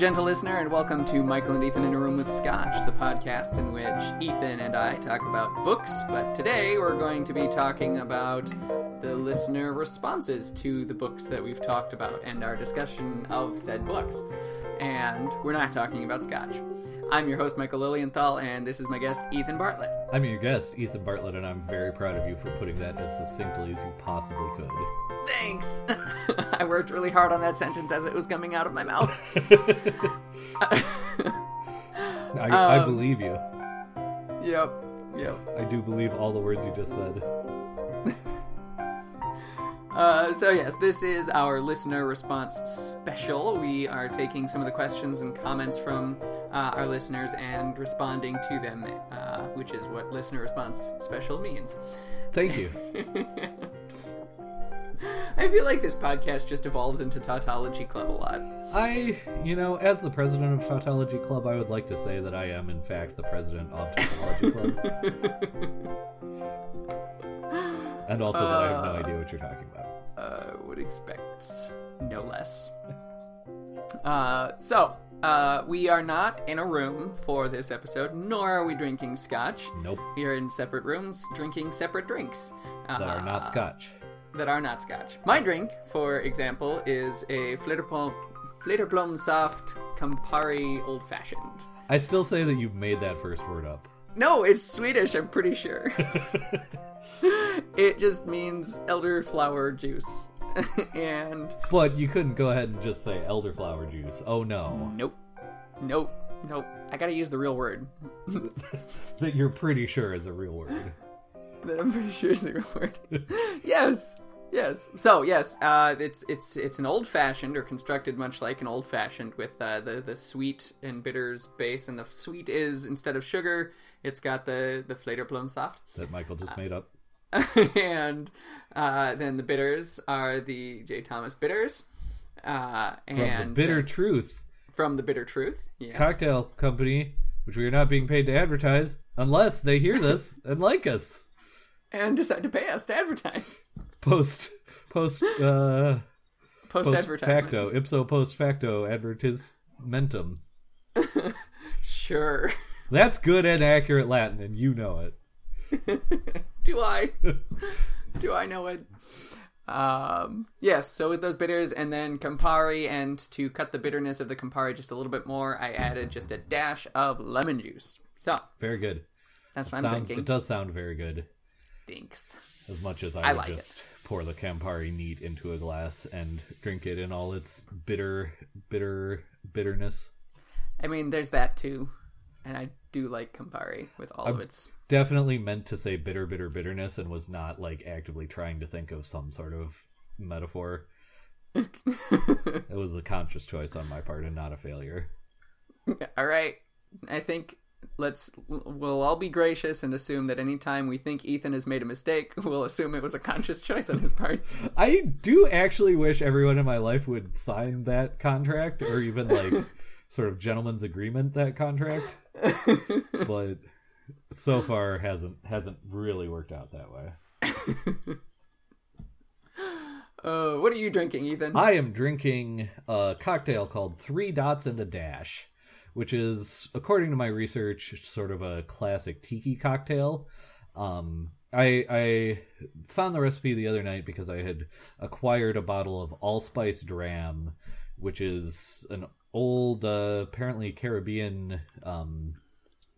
Gentle listener, and welcome to Michael and Ethan in a Room with Scotch, the podcast in which Ethan and I talk about books. But today we're going to be talking about the listener responses to the books that we've talked about and our discussion of said books. And we're not talking about Scotch. I'm your host, Michael Lilienthal, and this is my guest, Ethan Bartlett. I'm your guest, Ethan Bartlett, and I'm very proud of you for putting that as succinctly as you possibly could. Thanks! I worked really hard on that sentence as it was coming out of my mouth. I, I Um, believe you. yep, yep. I do believe all the words you just said. Uh, so yes, this is our listener response special. We are taking some of the questions and comments from uh, our listeners and responding to them, uh, which is what listener response special means. Thank you. I feel like this podcast just evolves into Tautology Club a lot. I, you know, as the president of Tautology Club, I would like to say that I am, in fact, the president of Tautology Club. and also that I have no Uh, idea what you're talking about. uh, would expect no less. Uh, so, uh, we are not in a room for this episode, nor are we drinking scotch. Nope, We are in separate rooms drinking separate drinks. Uh, that are not scotch. That are not scotch. My drink, for example, is a Flitterplum, Flitterplum Soft Campari Old Fashioned. I still say that you've made that first word up. No, it's Swedish, I'm pretty sure. it just means elderflower juice. and but you couldn't go ahead and just say elderflower juice. Oh no. nope. Nope. Nope. I gotta use the real word. That you're pretty sure is a real word. that I'm pretty sure is the real word. yes, yes. So yes, uh, it's it's it's an old fashioned or constructed much like an old fashioned with uh, the the sweet and bitters base, and the sweet is instead of sugar, it's got the the Flederplum soft, That Michael just made up. and uh, then the bitters are the J Thomas bitters, uh, From and the bitter then- truth from the bitter truth. Yes. cocktail company, which we are not being paid to advertise unless they hear this and like us. and decide to pay us to advertise. Post post uh Post post advertisement. facto ipso post facto advertismentum. Sure. That's good and accurate Latin, and you know it. Do I? Do I know it? Um, yes, so with those bitters and then Campari, and to cut the bitterness of the Campari just a little bit more, I added just a dash of lemon juice. So, Very good. that's what I'm thinking. it does sound very good. Thanks. As much as I, I would like just pour the Campari neat into a glass and drink it in all its bitter bitter bitterness. I mean, there's that too. And I do like Campari with all of I'm- its. definitely meant to say bitter, bitter, bitterness, and was not like actively trying to think of some sort of metaphor. It was a conscious choice on my part and not a failure. all right. I think let's we'll all be gracious and assume that anytime we think Ethan has made a mistake, we'll assume it was a conscious choice on his part. I do actually wish everyone in my life would sign that contract or even like sort of gentleman's agreement that contract, but so far hasn't hasn't really worked out that way. Uh, what are you drinking, Ethan? I am drinking a cocktail called Three Dots and a Dash, which is, according to my research, sort of a classic tiki cocktail. Um, I, I found the recipe the other night because I had acquired a bottle of allspice dram, which is an old, uh, apparently Caribbean um,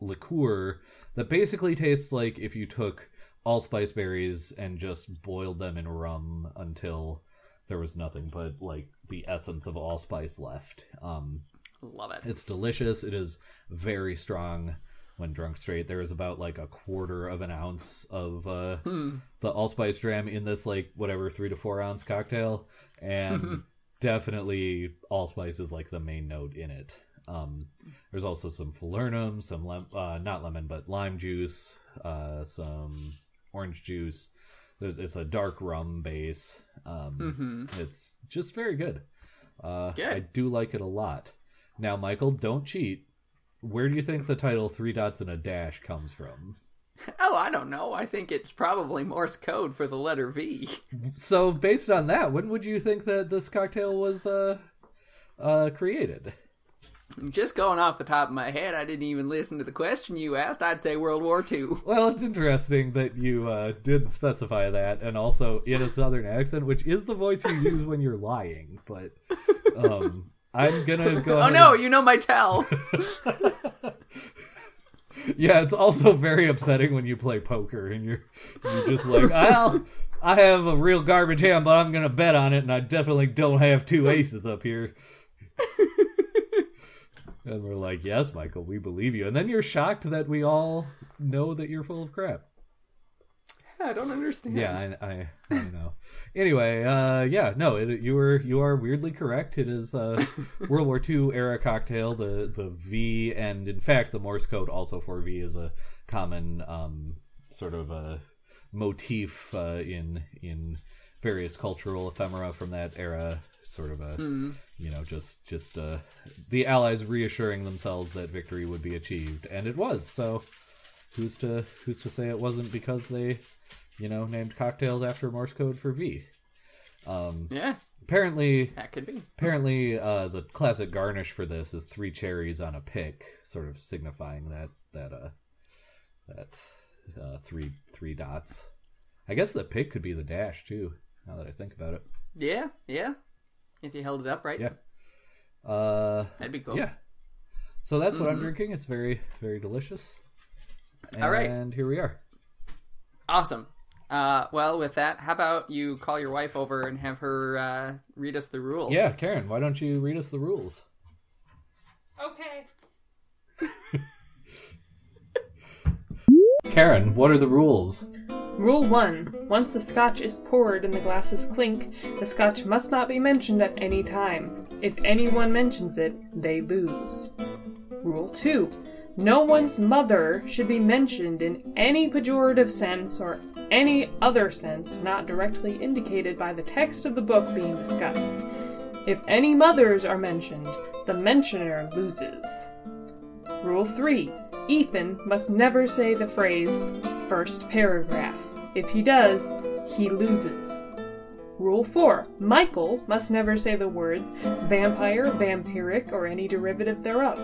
liqueur that basically tastes like if you took allspice berries and just boiled them in rum until there was nothing but like the essence of allspice left. Um, Love it. it's delicious. It is very strong when drunk straight. There is about like a quarter of an ounce of uh, Hmm. the allspice dram in this like whatever three to four ounce cocktail, and definitely allspice is like the main note in it. Um, there's also some falernum, some lem- uh, not lemon but lime juice, uh, some orange juice. There's, it's a dark rum base. Um, hmm It's just very good. Uh, Good. I do like it a lot. Now, Michael, don't cheat. Where do you think the title Three Dots and a Dash comes from? Oh, I don't know. I think it's probably Morse code for the letter V. So, based on that, when would you think that this cocktail was uh, uh, created? Just going off the top of my head, I didn't even listen to the question you asked. I'd say World War II. Well, it's interesting that you uh, did specify that, and also in a southern accent, which is the voice you use when you're lying. But um, I'm gonna go. Oh no, you know my tell. yeah, it's also very upsetting when you play poker and you're you're just like, well, I have a real garbage hand, but I'm gonna bet on it, and I definitely don't have two aces up here. and we're like, yes, Michael, we believe you. And then you're shocked that we all know that you're full of crap. I don't understand. Yeah, I, I, I know. Anyway, uh, yeah, no, it, you were you are weirdly correct. It is uh, World War II era cocktail. The the V and in fact the Morse code also for V is a common um, sort of a motif uh, in in various cultural ephemera from that era. Sort of a Hmm. you know just just uh, the Allies reassuring themselves that victory would be achieved, and it was. So who's to who's to say it wasn't because they you know named cocktails after Morse code for V? Um, Yeah, apparently that could be. apparently uh, the classic garnish for this is three cherries on a pick, sort of signifying that that uh that uh, three three dots. I guess the pick could be the dash too. Now that I think about it, Yeah, yeah. If you held it up right, yeah. Uh, that'd be cool. yeah. So that's what I'm Mhm. drinking. It's very very delicious. And All right. here we are. Awesome. Uh, well, with that, how about you call your wife over and have her uh, read us the rules? Yeah, Karen, why don't you read us the rules? Okay. Karen, what are the rules? Rule 1. Once the scotch is poured and the glasses clink, the scotch must not be mentioned at any time. If anyone mentions it, they lose. Rule 2. No one's mother should be mentioned in any pejorative sense or any other sense not directly indicated by the text of the book being discussed. If any mothers are mentioned, the mentioner loses. Rule 3. Ethan must never say the phrase first paragraph. If he does, he loses. Rule 4. Michael must never say the words vampire, vampiric, or any derivative thereof.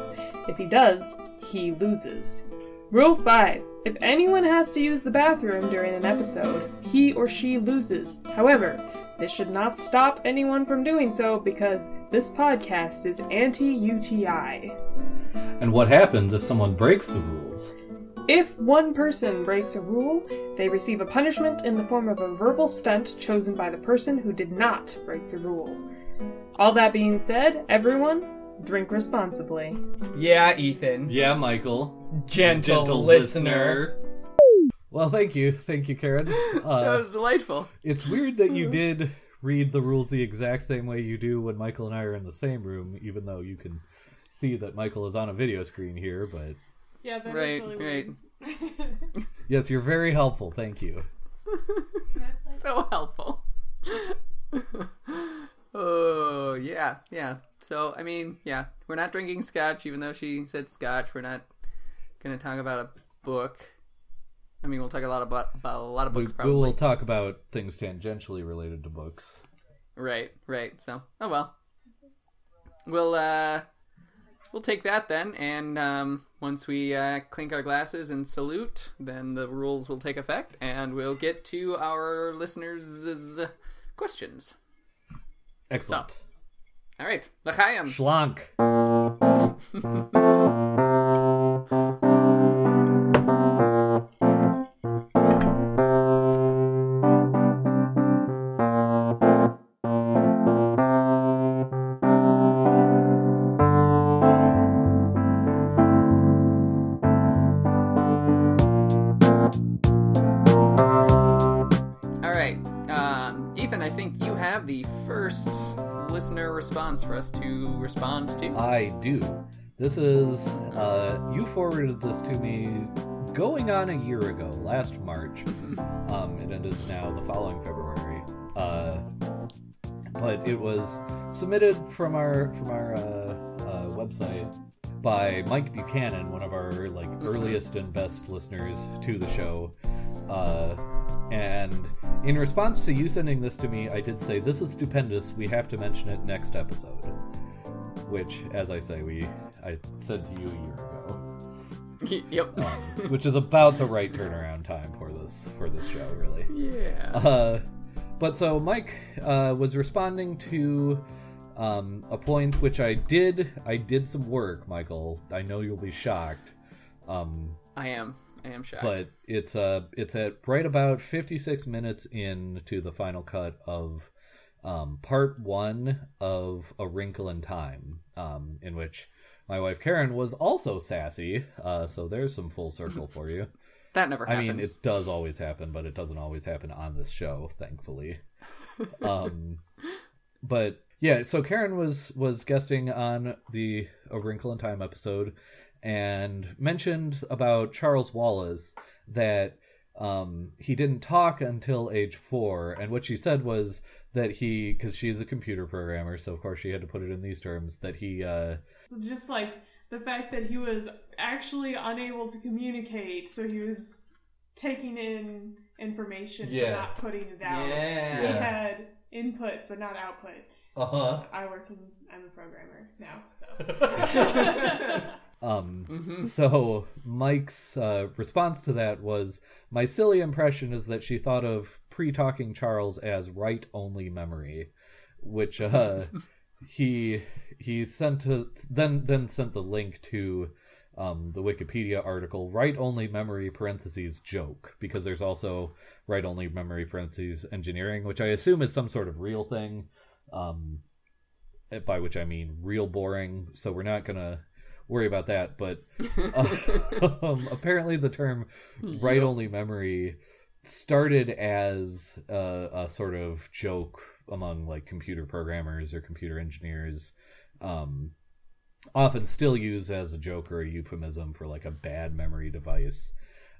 If he does, he loses. Rule 5. If anyone has to use the bathroom during an episode, he or she loses. However, this should not stop anyone from doing so because this podcast is anti UTI. And what happens if someone breaks the rules? If one person breaks a rule, they receive a punishment in the form of a verbal stunt chosen by the person who did not break the rule. All that being said, everyone, drink responsibly. Yeah, Ethan. Yeah, Michael. Gentle, listener. Well, thank you. Thank you, Karen. That Uh, was delightful. it's weird that you did read the rules the exact same way you do when Michael and I are in the same room, even though you can see that Michael is on a video screen here, but Yeah, that Right, right. yes, you're very helpful. Thank you. So helpful. Oh, yeah, yeah. So, I mean, yeah, we're not drinking scotch, even though she said scotch. We're not going to talk about a book. I mean, we'll talk a lot about, about a lot of books, we probably. will talk about things tangentially related to books. Right, right. So, oh well. We'll uh we'll take that then and um once we uh clink our glasses and salute, then the rules will take effect and we'll get to our listeners' questions. Excellent. All right. L'chaim. Schlank. I do. This is uh, you forwarded this to me going on a year ago, last March, um, and it is now the following February. Uh, but it was submitted from our from our uh, uh, website by Mike Buchanan, one of our like earliest and best listeners to the show. Uh, and in response to you sending this to me, I did say, This is stupendous. We have to mention it next episode. Which, as I say, we I said to you a year ago, yep. um, which is about the right turnaround time for this for this show, really. yeah. Uh, but so Mike uh, was responding to um, a point which I did. I did some work, Michael. I know you'll be shocked. Um, I am. I am shocked. but it's uh it's at right about 56 minutes into the final cut of um, part one of A Wrinkle in Time, um, in which my wife Karen was also sassy. Uh, so there's some full circle for you. that never happens. I mean, it does always happen, but it doesn't always happen on this show, thankfully. um, but yeah, so Karen was was guesting on the A Wrinkle in Time episode and mentioned about Charles Wallace that um, he didn't talk until age four, and what she said was that he, because she's a computer programmer, so of course she had to put it in these terms, that he. Uh, Just like the fact that he was actually unable to communicate, so he was taking in information Yeah. but not putting it out. Yeah. He had input but not output. uh huh. I work in. I'm a programmer now. So. Um, hmm So Mike's uh, response to that was, "My silly impression is that she thought of pre-talking Charles as write-only memory, which uh, he he sent to then then sent the link to um, the Wikipedia article write-only memory parentheses joke because there's also write-only memory parentheses engineering, which I assume is some sort of real thing. Um, by which I mean real boring. So we're not gonna worry about that. But um, apparently, the term write only memory started as a, a sort of joke among like computer programmers or computer engineers. Um, often still used as a joke or a euphemism for like a bad memory device.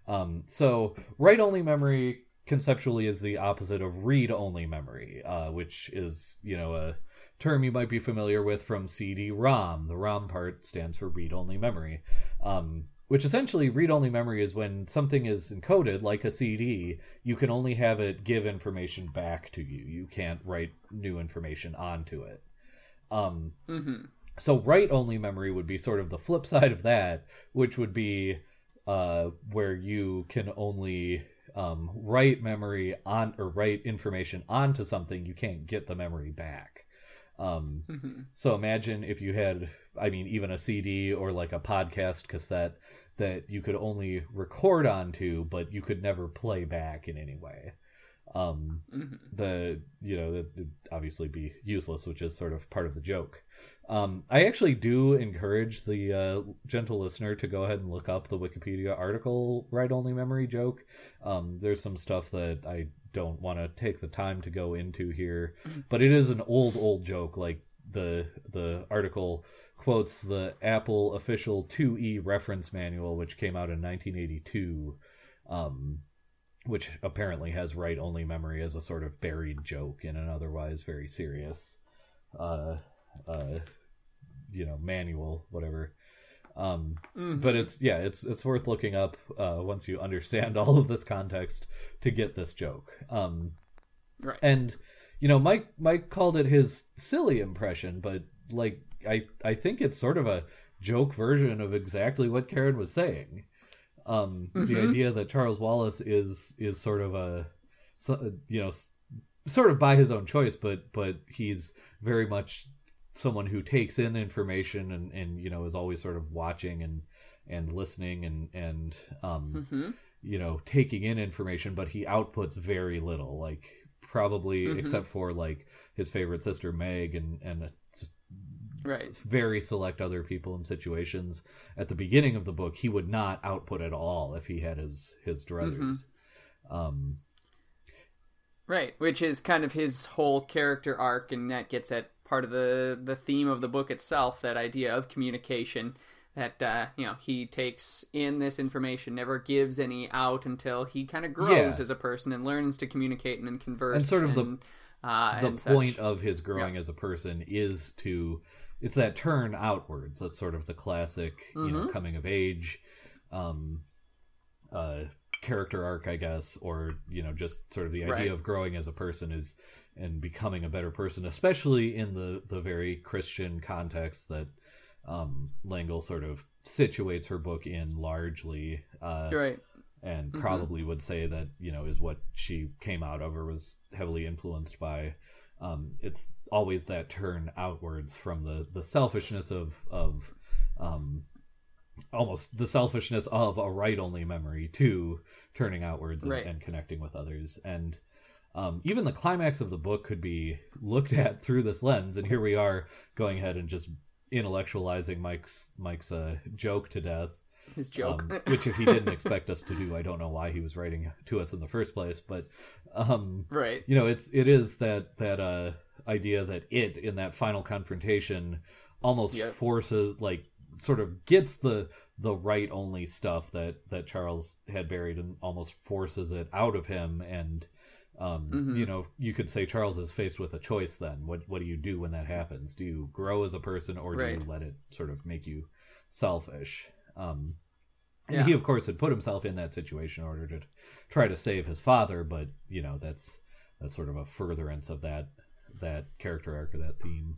Um, so write only memory conceptually is the opposite of read only memory, uh, which is you know a term you might be familiar with from CD-ROM. The ROM part stands for read-only memory, um, which essentially read-only memory is when something is encoded, like a CD, you can only have it give information back to you. You can't write new information onto it. Um, hmm so write-only memory would be sort of the flip side of that, which would be uh, where you can only um, write memory on or write information onto something. You can't get the memory back. Um, hmm so imagine if you had, I mean, even a CD or like a podcast cassette that you could only record onto, but you could never play back in any way. Um, hmm the you know that obviously be useless, which is sort of part of the joke. Um, I actually do encourage the uh, gentle listener to go ahead and look up the Wikipedia article "Write Only Memory" joke. Um, there's some stuff that I don't want to take the time to go into here, but it is an old old joke. Like the the article quotes the Apple official 2E reference manual, which came out in 1982. Um, which apparently has write only memory as a sort of buried joke in an otherwise very serious uh uh you know manual whatever um but it's yeah it's it's worth looking up uh once you understand all of this context to get this joke um right. and you know mike mike called it his silly impression but like i i think it's sort of a joke version of exactly what karen was saying um the Mhm. idea that charles wallace is is sort of a you know sort of by his own choice but but he's very much someone who takes in information and and you know is always sort of watching and and listening and and um hmm you know taking in information but he outputs very little like probably Mhm. except for like his favorite sister meg and and Right. very select other people and situations at the beginning of the book he would not output at all if he had his his druthers um Right, which is kind of his whole character arc, and that gets at part of the the theme of the book itself. That idea of communication. That uh, you know he takes in this information, never gives any out until he kind of grows Yeah. as a person and learns to communicate and, converse. And sort of the- uh, the point such. of his growing as a person is to it's that turn outwards that's sort of the classic you know Mhm. coming of age um uh character arc i guess or you know just sort of the idea Right. of growing as a person is and becoming a better person, especially in the the very Christian context that um, L'Engle sort of situates her book in largely. Uh, right. and Mhm. probably would say that you know is what she came out of or was heavily influenced by um, it's always that turn outwards from the the selfishness of of um, almost the selfishness of a write only memory to turning outwards and, Right. and connecting with others and um, even the climax of the book could be looked at through this lens and here we are going ahead and just intellectualizing mike's mike's uh, joke to death His joke. um, which if he didn't expect us to do, I don't know why he was writing to us in the first place. But um, right. you know, it's it is that that uh, idea that it in that final confrontation almost Yep. forces like sort of gets the the write only stuff that that Charles had buried and almost forces it out of him and um, Mhm. you know you could say Charles is faced with a choice then what what do you do when that happens do you grow as a person or do Right. you let it sort of make you selfish um, and Yeah. he of course had put himself in that situation in order to try to save his father but you know that's that's sort of a furtherance of that that character arc or that theme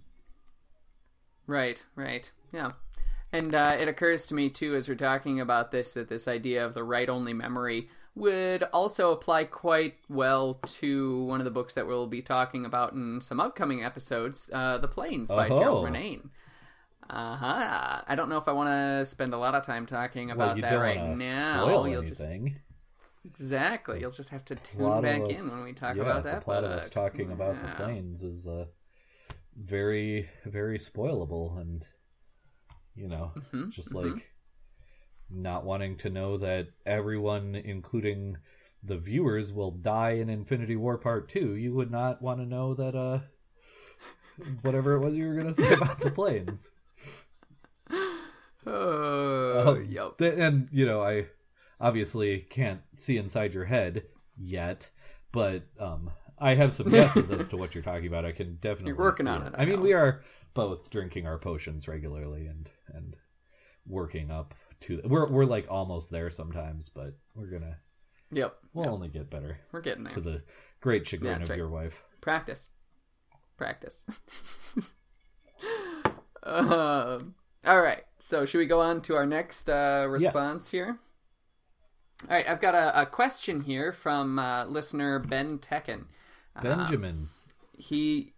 Right, right. Yeah. And uh, it occurs to me, too, as we're talking about this, that this idea of the write only memory would also apply quite well to one of the books that we'll be talking about in some upcoming episodes uh, The Plains by. Gerald Murnane. Uh huh. I don't know if I want to spend a lot of time talking about well that right now. spoil You'll just anything exactly. You'll just have to tune back us- in when we talk yeah, about the that. plot of us talking about Yeah. the Plains is uh, very very spoilable and you know Mhm, just mhm. like not wanting to know that everyone including the viewers will die in infinity war part 2 you would not want to know that uh whatever it was you were going to say about the Plains Oh, Um, yep. th- and you know i obviously can't see inside your head yet but um i have some guesses as to what you're talking about i can definitely You're working on it, I i mean we are both drinking our potions regularly and and working up to we're we're like almost there sometimes but we're gonna Yep. we'll yep. only get better We're getting there. to the great chagrin of right. your wife Practice. Practice. um, all right. So, should we go on to our next uh, response here? All right. I've got a, a question here from uh, listener Ben Tekken. Uh, benjamin he.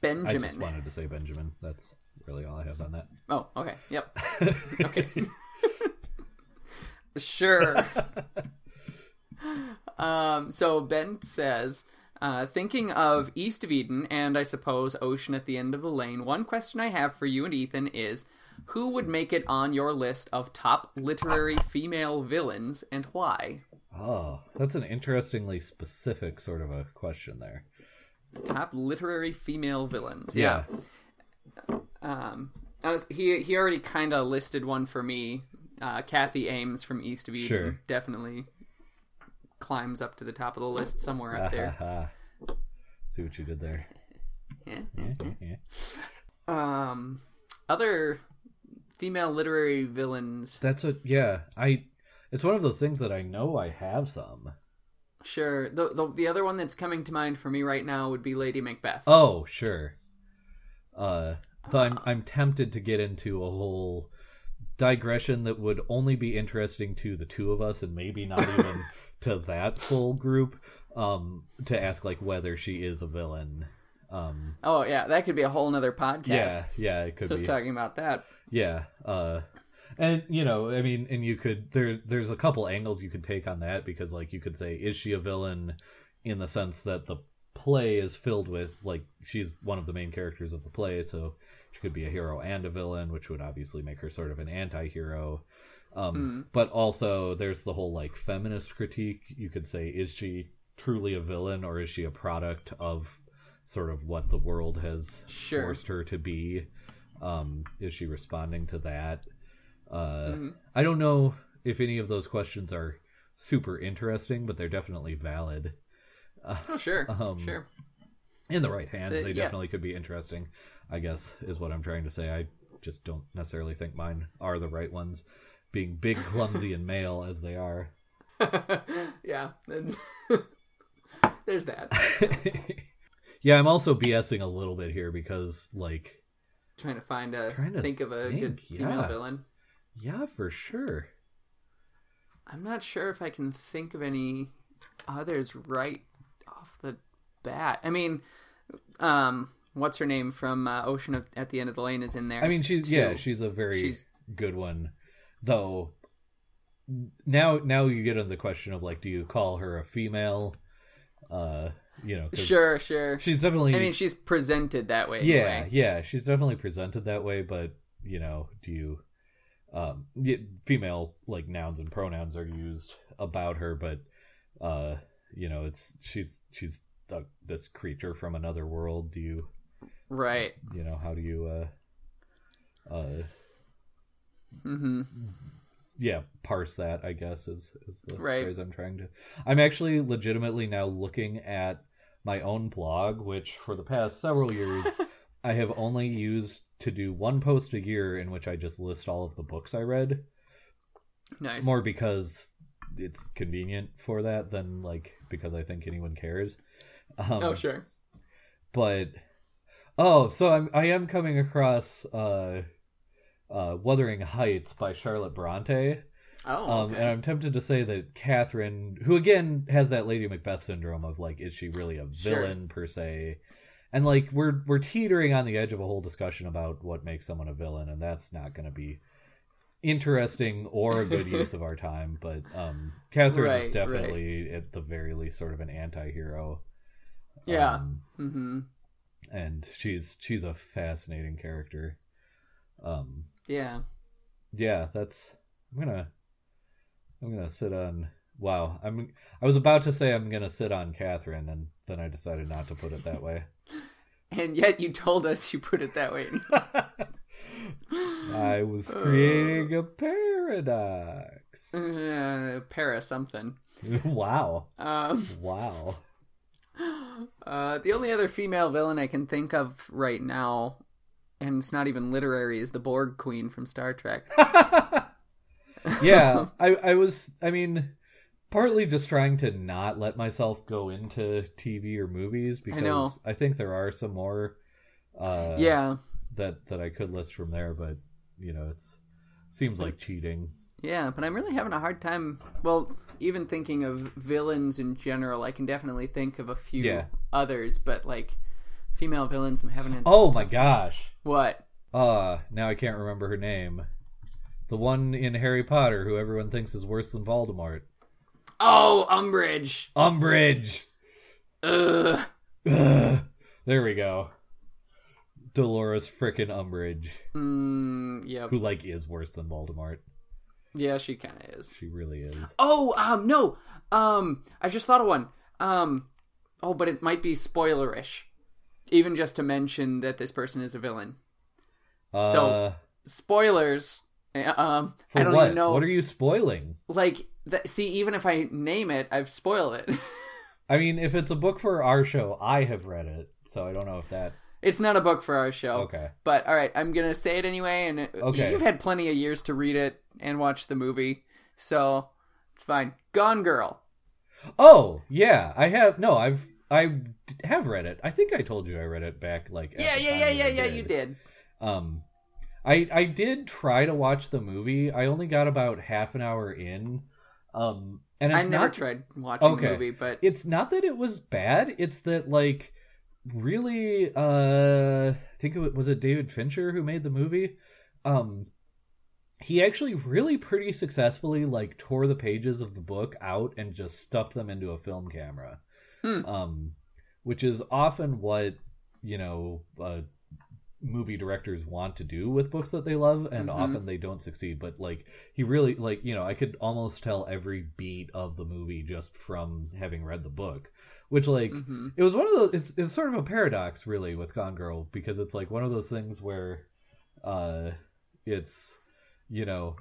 Benjamin. I just wanted to say benjamin that's really all i have on that Oh, okay. Yep. Okay. sure. Um, so Ben says, uh, thinking of East of Eden and I suppose Ocean at the end of the lane, one question I have for you and Ethan is who would make it on your list of top literary female villains and why? oh that's an interestingly specific sort of a question there Top literary female villains. yeah, Um, I was, he he already kind of listed one for me. Uh, Cathy Ames from East of Eden Sure. definitely climbs up to the top of the list somewhere up there. see what you did there Yeah. Yeah, yeah, yeah. Um, other female literary villains. That's a yeah. I. It's one of those things that I know I have some. Sure. The, the the other one that's coming to mind for me right now would be Lady Macbeth. Oh sure. Uh, though I'm I'm tempted to get into a whole digression that would only be interesting to the two of us and maybe not even to that full group. Um, to ask like whether she is a villain. Um, Oh yeah, that could be a whole nother podcast. yeah, yeah, it could be. Just be. talking about that. Yeah. Uh and you know, I mean, and you could there there's a couple angles you could take on that because like you could say is she a villain in the sense that the play is filled with like she's one of the main characters of the play, so she could be a hero and a villain, which would obviously make her sort of an anti-hero. Um but also there's the whole like feminist critique. You could say is she truly a villain or is she a product of sort of what the world has Sure. forced her to be? Um, is she responding to that? Uh, Mhm. I don't know if any of those questions are super interesting, but they're definitely valid. Oh sure, Um, sure. In the right hands, Uh, they yeah. definitely could be interesting, I guess, is what I'm trying to say. I just don't necessarily think mine are the right ones, being big, clumsy, and male as they are. yeah, there's that. Yeah, I'm also BSing a little bit here because, like, Trying to find a Trying to think of a think, good female yeah. villain. yeah, for sure. I'm not sure if I can think of any others right off the bat. I mean, um, what's her name from uh, Ocean of, at the End of the Lane is in there. I mean, she's too. yeah, she's a very She's- good one, though. Now, now you get into the question of like, do you call her a female? Uh, you know, sure, sure. she's definitely. I mean, she's presented that way. yeah, anyway. yeah, she's definitely presented that way. But you know, do you, um, female like nouns and pronouns are used about her, but uh, you know, it's she's she's uh, this creature from another world. Do you, right. you know, how do you, uh, uh, mm-hmm yeah, parse that, I guess is is the Right. phrase I'm trying to. I'm actually legitimately now looking at my own blog, which for the past several years I have only used to do one post a year in which I just list all of the books I read, Nice. more because it's convenient for that than like because I think anyone cares. Um, oh, sure. but oh, so I'm I am coming across uh, uh, Wuthering Heights by Charlotte Bronte. Oh, Um, okay. and I'm tempted to say that Catherine, who again has that Lady Macbeth syndrome of like, is she really a Sure. villain per se? And like, we're we're teetering on the edge of a whole discussion about what makes someone a villain, and that's not going to be interesting or a good use of our time. But um, Catherine Right, is definitely, at the very least, sort of an anti-hero. Yeah. Um, hmm and she's she's a fascinating character. Um, Yeah. yeah, that's I'm gonna I'm gonna sit on wow. I'm I was about to say I'm gonna sit on Catherine and then I decided not to put it that way. And yet you told us you put it that way. I was creating a paradox. uh, para something. wow. Um, Wow. uh, the only other female villain I can think of right now, and it's not even literary, is the Borg Queen from Star Trek. Yeah, I I was I mean partly just trying to not let myself go into TV or movies because know. I think there are some more uh yeah. that that I could list from there, but you know, it's seems like cheating. Yeah, but I'm really having a hard time. Well, even thinking of villains in general, I can definitely think of a few Yeah. others, but like female villains, I'm having a Oh my gosh. what? Uh, now I can't remember her name. The one in Harry Potter who everyone thinks is worse than Voldemort. Oh, Umbridge. Umbridge. Ugh. Ugh. There we go. Dolores frickin' Umbridge, Mm, yep. who like is worse than Voldemort. Yeah, she kind of is. She really is. Oh, um, no. Um, I just thought of one. Um, oh, but it might be spoilerish. Even just to mention that this person is a villain. Uh, So- Spoilers. Uh, Um, for I don't what? even know. What are you spoiling? Like, th- see, even if I name it, I've spoiled it. I mean, if it's a book for our show, I have read it, so I don't know if that. it's not a book for our show. Okay. But all right, I'm gonna say it anyway, and it, Okay. you've had plenty of years to read it and watch the movie, so it's fine. Gone Girl. Oh yeah, I have. No, I've I have read it. I think I told you I read it back like. Yeah, yeah, yeah, yeah, yeah. You did. Um, I I did try to watch the movie. I only got about half an hour in. Um, and it's I never not, tried watching Okay. the movie, but It's not that it was bad. It's that like really. Uh, I think it was, was it David Fincher who made the movie. Um, he actually really pretty successfully like tore the pages of the book out and just stuffed them into a film camera. Hmm. Um, which is often what you know uh, movie directors want to do with books that they love, and Mhm. often they don't succeed. But like he really like you know I could almost tell every beat of the movie just from having read the book, which like Mhm. it was one of those it's, it's sort of a paradox really with gone girl because it's like one of those things where uh it's you know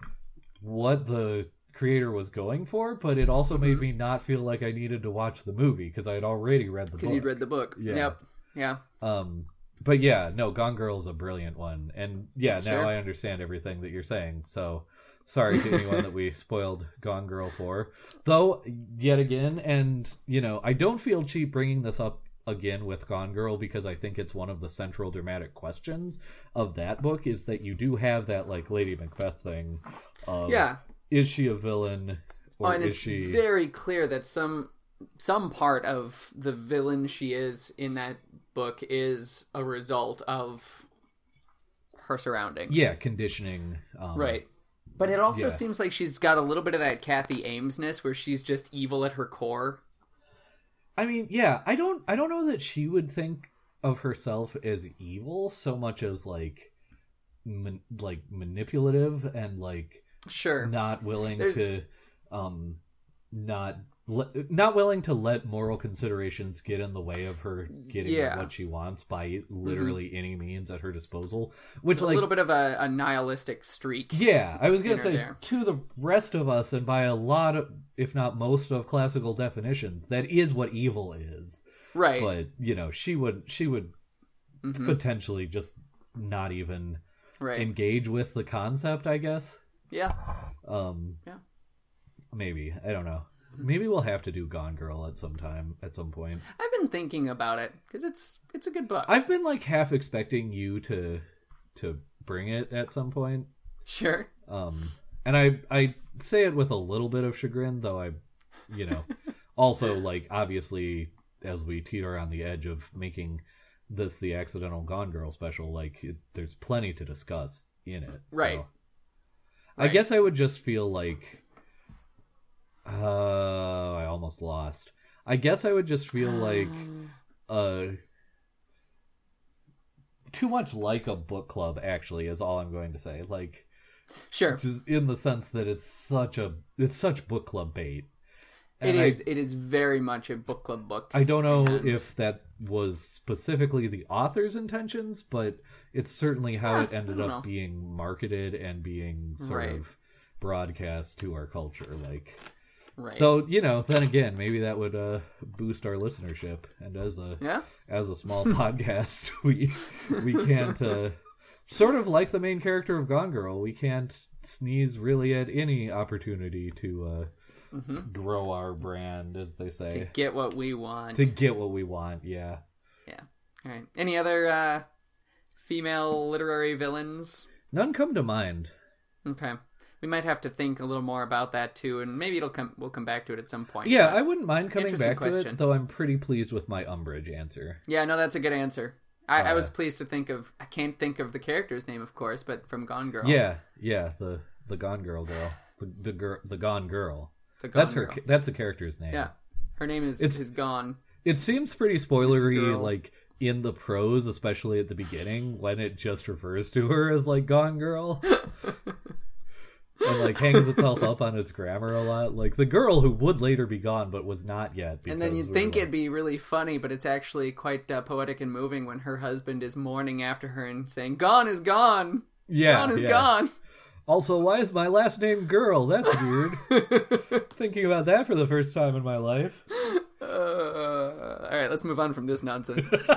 what the creator was going for but it also made Mhm. me not feel like i needed to watch the movie because i had already read the book. because you'd read the book. Yeah. Yep. Yeah. um but yeah no gone girl is a brilliant one and yeah Sure. now i understand everything that you're saying so sorry to anyone that we spoiled gone girl for though yet again and you know i don't feel cheap bringing this up again with Gone Girl because I think it's one of the central dramatic questions of that book is that you do have that like Lady Macbeth thing of Yeah. is she a villain or Oh, and it's she very clear that some some part of the villain she is in that book is a result of her surroundings. yeah conditioning um, Right. But it also Yeah. seems like she's got a little bit of that Cathy Amesness where she's just evil at her core. I mean, yeah, I don't I don't know that she would think of herself as evil so much as like man, like manipulative and like Sure. not willing There's- to um not le- not willing to let moral considerations get in the way of her getting Yeah. Mm-hmm. what she wants by literally any means at her disposal which a like little bit of a, a nihilistic streak. yeah i was gonna say there. to the rest of us and by a lot of if not most of classical definitions that is what evil is Right. but you know she would she would Mhm. potentially just not even Right. engage with the concept i guess yeah. um Yeah. maybe i don't know maybe we'll have to do gone girl at some time at some point I've been thinking about it because it's it's a good book. i've been like half expecting you to to bring it at some point Sure. um and i i say it with a little bit of chagrin though i you know also like obviously as we teeter on the edge of making this the accidental gone girl special like it, there's plenty to discuss in it so. Right. i guess i would just feel like uh i almost lost i guess i would just feel like uh too much like a book club actually is all i'm going to say like Sure. just in the sense that it's such a it's such book club bait It And I- is. It is very much a book club book. I don't know And- if that was specifically the author's intentions, but it's certainly how Ah, it ended up know. being marketed and being sort Right. of broadcast to our culture. Like, right. though you know, then again, maybe that would uh, boost our listenership. And as a yeah. as a small podcast, we we can't uh, sort of like the main character of Gone Girl. We can't sneeze really at any opportunity to uh, hmm grow our brand, as they say, To get what we want. to get what we want. Yeah. Yeah. All right. Any other uh, female literary villains? None come to mind. Okay. We might have to think a little more about that too, and maybe it'll come. We'll come back to it at some point. Yeah, I wouldn't mind coming back to it, though I'm pretty pleased with my Umbridge answer. Yeah, no, that's a good answer. I, I Uh, was pleased to think of. I can't think of the character's name, of course, but from Gone Girl. Yeah, yeah, the the Gone Girl girl, the the girl, the Gone Girl. the Gone That's her. Girl. ca- That's the character's name. Yeah, her name is It's- is Gone. It seems pretty spoilery, like in the prose, especially at the beginning, when it just refers to her as like Gone Girl, and like hangs itself up on its grammar a lot. Like the girl who would later be gone, but was not yet. And then you'd we think were, it'd be really funny, but it's actually quite uh, poetic and moving when her husband is mourning after her and saying, "Gone is gone. yeah, gone is yeah. gone." Also, why is my last name Girl? That's weird. Thinking about that for the first time in my life. uh, all right, let's move on from this nonsense.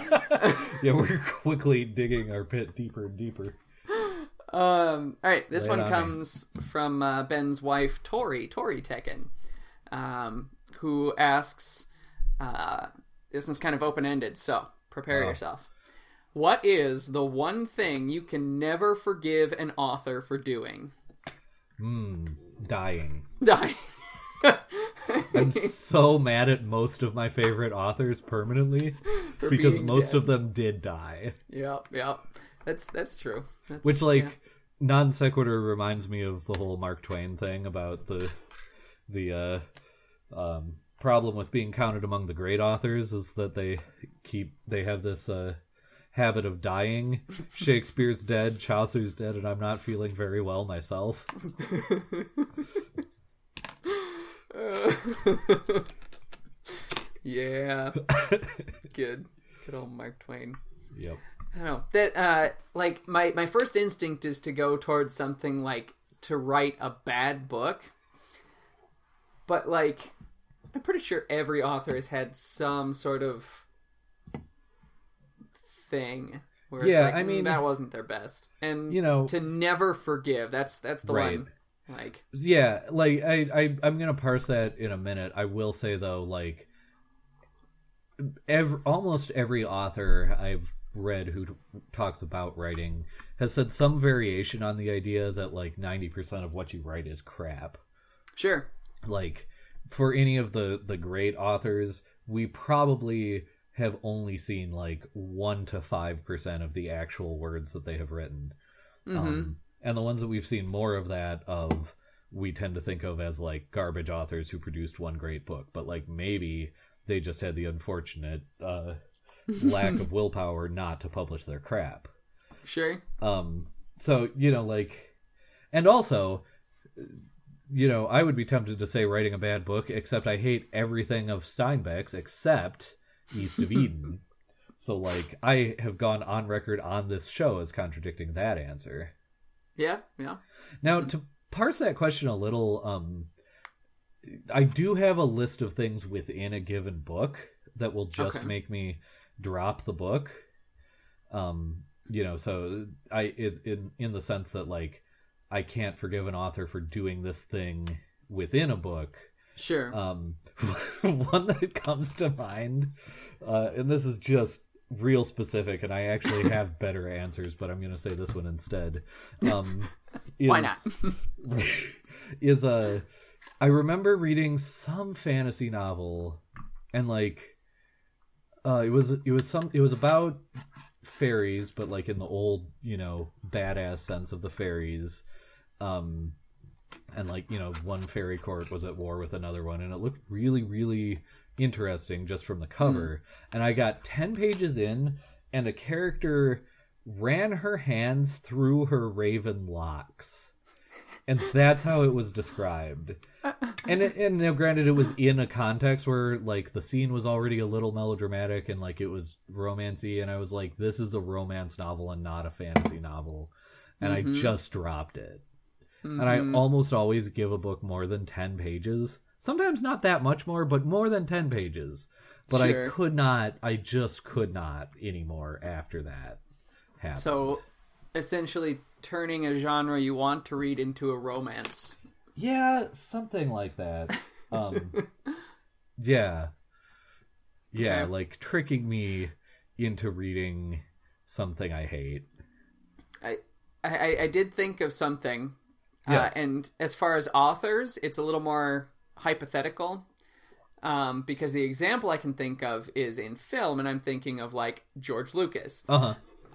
yeah, we're quickly digging our pit deeper and deeper. Um, all right, this Lay one on me. comes from uh, Ben's wife, Tori, Tori Tekken, um, who asks, uh, this one's kind of open ended, so prepare Oh. yourself. What is the one thing you can never forgive an author for doing? Hmm, dying. Die. I'm so mad at most of my favorite authors permanently For because most dead. of them did die. Yep, yep. That's that's true. That's, Which, like, yeah. non sequitur reminds me of the whole Mark Twain thing about the the uh, um, problem with being counted among the great authors is that they keep they have this uh, habit of dying. Shakespeare's dead, Chaucer's dead, and I'm not feeling very well myself. yeah. Good. Good old Mark Twain. yep. I don't know. That uh like my my first instinct is to go towards something like to write a bad book. But like I'm pretty sure every author has had some sort of thing where Yeah, it's like, I "Mm, mean- that wasn't their best. And You know- to never forgive. That's that's the Right. one. Like Yeah, like I, I I'm gonna parse that in a minute. I will say though, like ev almost every author I've read who t- talks about writing has said some variation on the idea that like 90% of what you write is crap. Sure. Like for any of the the great authors, we probably have only seen like 1 to 5% of the actual words that they have written. hmm Um, and the ones that we've seen more of that of we tend to think of as like garbage authors who produced one great book, but like maybe they just had the unfortunate uh, lack of willpower not to publish their crap. Sure. Um, so you know, like, and also, you know, I would be tempted to say writing a bad book, except I hate everything of Steinbeck's except East of Eden. So like, I have gone on record on this show as contradicting that answer. Yeah. Yeah. Now, to parse that question a little, um, I do have a list of things within a given book that will just Okay. make me drop the book. Um, you know, so I is in in the sense that like I can't forgive an author for doing this thing within a book. Sure. Um, one that comes to mind, uh, and this is just real specific, and I actually have better answers, but I'm going to say this one instead. Um, Why not? is a I remember reading some fantasy novel and like uh it was it was some it was about fairies but like in the old you know badass sense of the fairies. Um and like you know one fairy court was at war with another one and it looked really really interesting just from the cover. And i got 10 pages in and a character ran her hands through her raven locks and that's how it was described and it, and now granted it was in a context where like the scene was already a little melodramatic and like it was romancy and i was like this is a romance novel and not a fantasy novel and Mhm. i just dropped it and I Mhm. almost always give a book more than 10 pages. Sometimes not that much more, but more than 10 pages. But I could not, I just could not anymore after that happened. So, essentially, turning a genre you want to read into a romance. yeah, something like that. Um, yeah. Yeah, Okay. like tricking me into reading something I hate. I, I, I did think of something, Yes. uh, and as far as authors, it's a little more hypothetical. Um, because the example I can think of is in film, and I'm thinking of like George Lucas. Uh huh.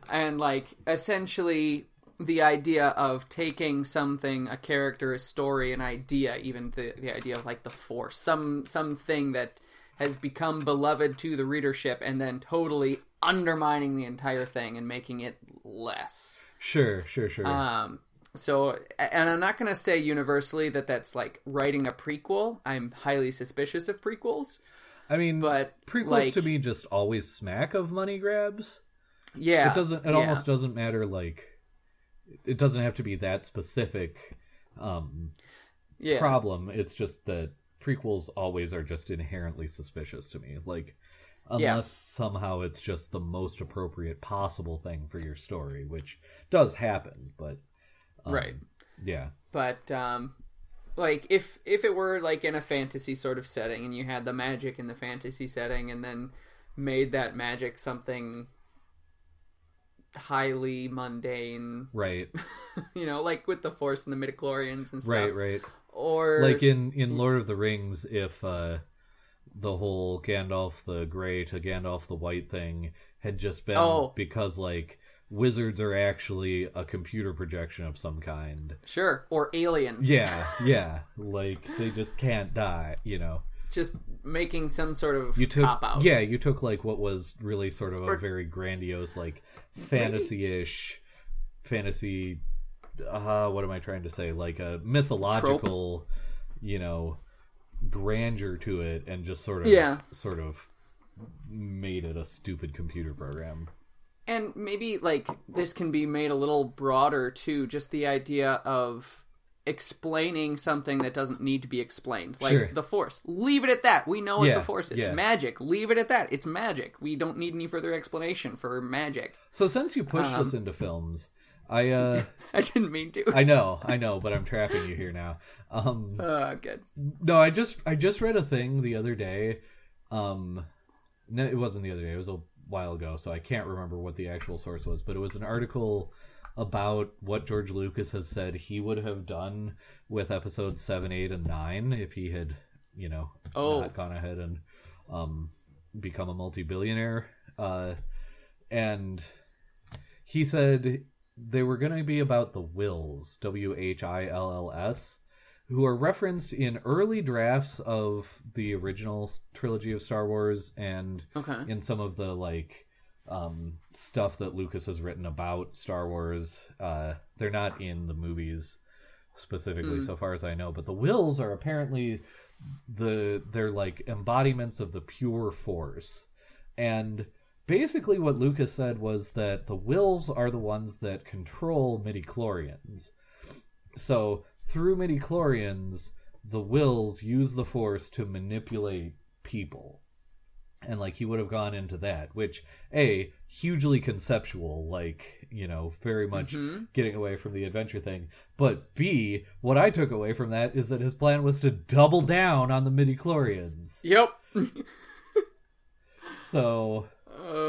and like essentially the idea of taking something a character a story an idea even the, the idea of like the force some something that has become beloved to the readership and then totally undermining the entire thing and making it less Sure, sure, sure. um so and i'm not going to say universally that that's like writing a prequel i'm highly suspicious of prequels I mean, but prequels like, to me just always smack of money grabs. yeah it doesn't it yeah. almost doesn't matter like it doesn't have to be that specific um yeah problem it's just that prequels always are just inherently suspicious to me like unless Yeah. somehow it's just the most appropriate possible thing for your story which does happen but um, Right. yeah but um like if if it were like in a fantasy sort of setting and you had the magic in the fantasy setting and then made that magic something highly mundane right. you know like with the force and the midichlorians and stuff. right. Right or like in in lord of the rings if uh the whole gandalf the gray to gandalf the white thing had just been Oh. because like wizards are actually a computer projection of some kind. Sure. Or aliens. Yeah yeah. Like they just can't die you know just making some sort of you took cop out yeah you took like what was really sort of a very grandiose like fantasy-ish fantasy uh what am i trying to say? Like a mythological you know grandeur to it and just sort of Yeah. sort of made it a stupid computer program. And maybe like this can be made a little broader too, just the idea of explaining something that doesn't need to be explained. Like Sure. the force. Leave it at that. We know what Yeah, the force is. yeah. Magic. Leave it at that. It's magic. We don't need any further explanation for magic. so since you pushed Um, this into films i uh I didn't mean to. i know i know but i'm trapping you here now um Uh, good. No, I just I just read a thing the other day. Um no, it wasn't the other day. It was a while ago, so I can't remember what the actual source was. But it was an article about what George Lucas has said he would have done with episodes seven, eight, and nine if he had, you know, Oh. not gone ahead and um, become a multi-billionaire. Uh, and he said they were going to be about the Whills, W H I L L S, who are referenced in early drafts of the original trilogy of Star Wars and Okay. in some of the like um, stuff that Lucas has written about Star Wars. Uh, they're not in the movies specifically, Mm. so far as I know. But the Whills are apparently the they're like embodiments of the pure Force, and basically what Lucas said was that the Whills are the ones that control midi chlorians. So through midi chlorians, the Whills use the Force to manipulate people and like he would have gone into that which a hugely conceptual like you know very much Mhm. getting away from the adventure thing but b what i took away from that is that his plan was to double down on the midichlorians Yep. so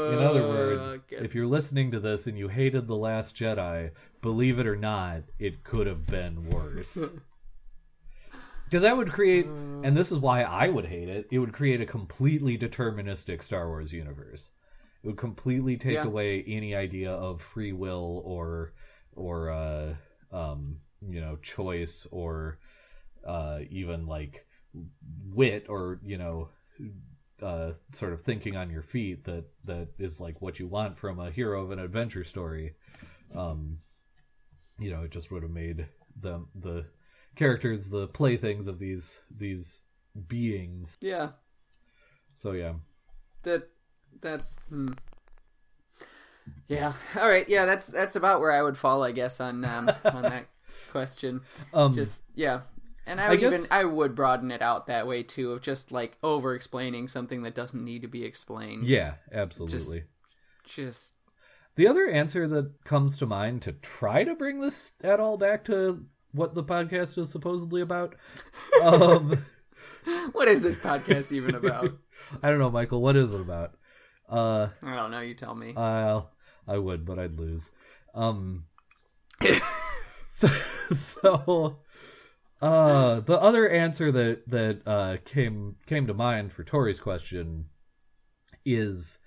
in Uh, other words if you're listening to this and you hated the last jedi believe it or not it could have been worse because that would create and this is why i would hate it it would create a completely deterministic star wars universe. It would completely take Yeah. away any idea of free will or or uh um you know choice or uh even like wit or you know uh sort of thinking on your feet that that is like what you want from a hero of an adventure story. Um you know it just would have made them the characters the playthings of these these beings yeah, so yeah that that's hmm. yeah. All right, yeah. That's that's about where I would fall, I guess, on um, on that question. um Just yeah. And I I would guess- even I would broaden it out that way too, of just like over explaining something that doesn't need to be explained. yeah absolutely Just The other answer that comes to mind to try to bring this at all back to what the podcast is supposedly about, um, what is this podcast even about? I don't know, Michael. What is it about? Uh, I don't know. You tell me. I'll, I would, but I'd lose. Um, so, so uh, the other answer that that uh, came came to mind for Tori's question is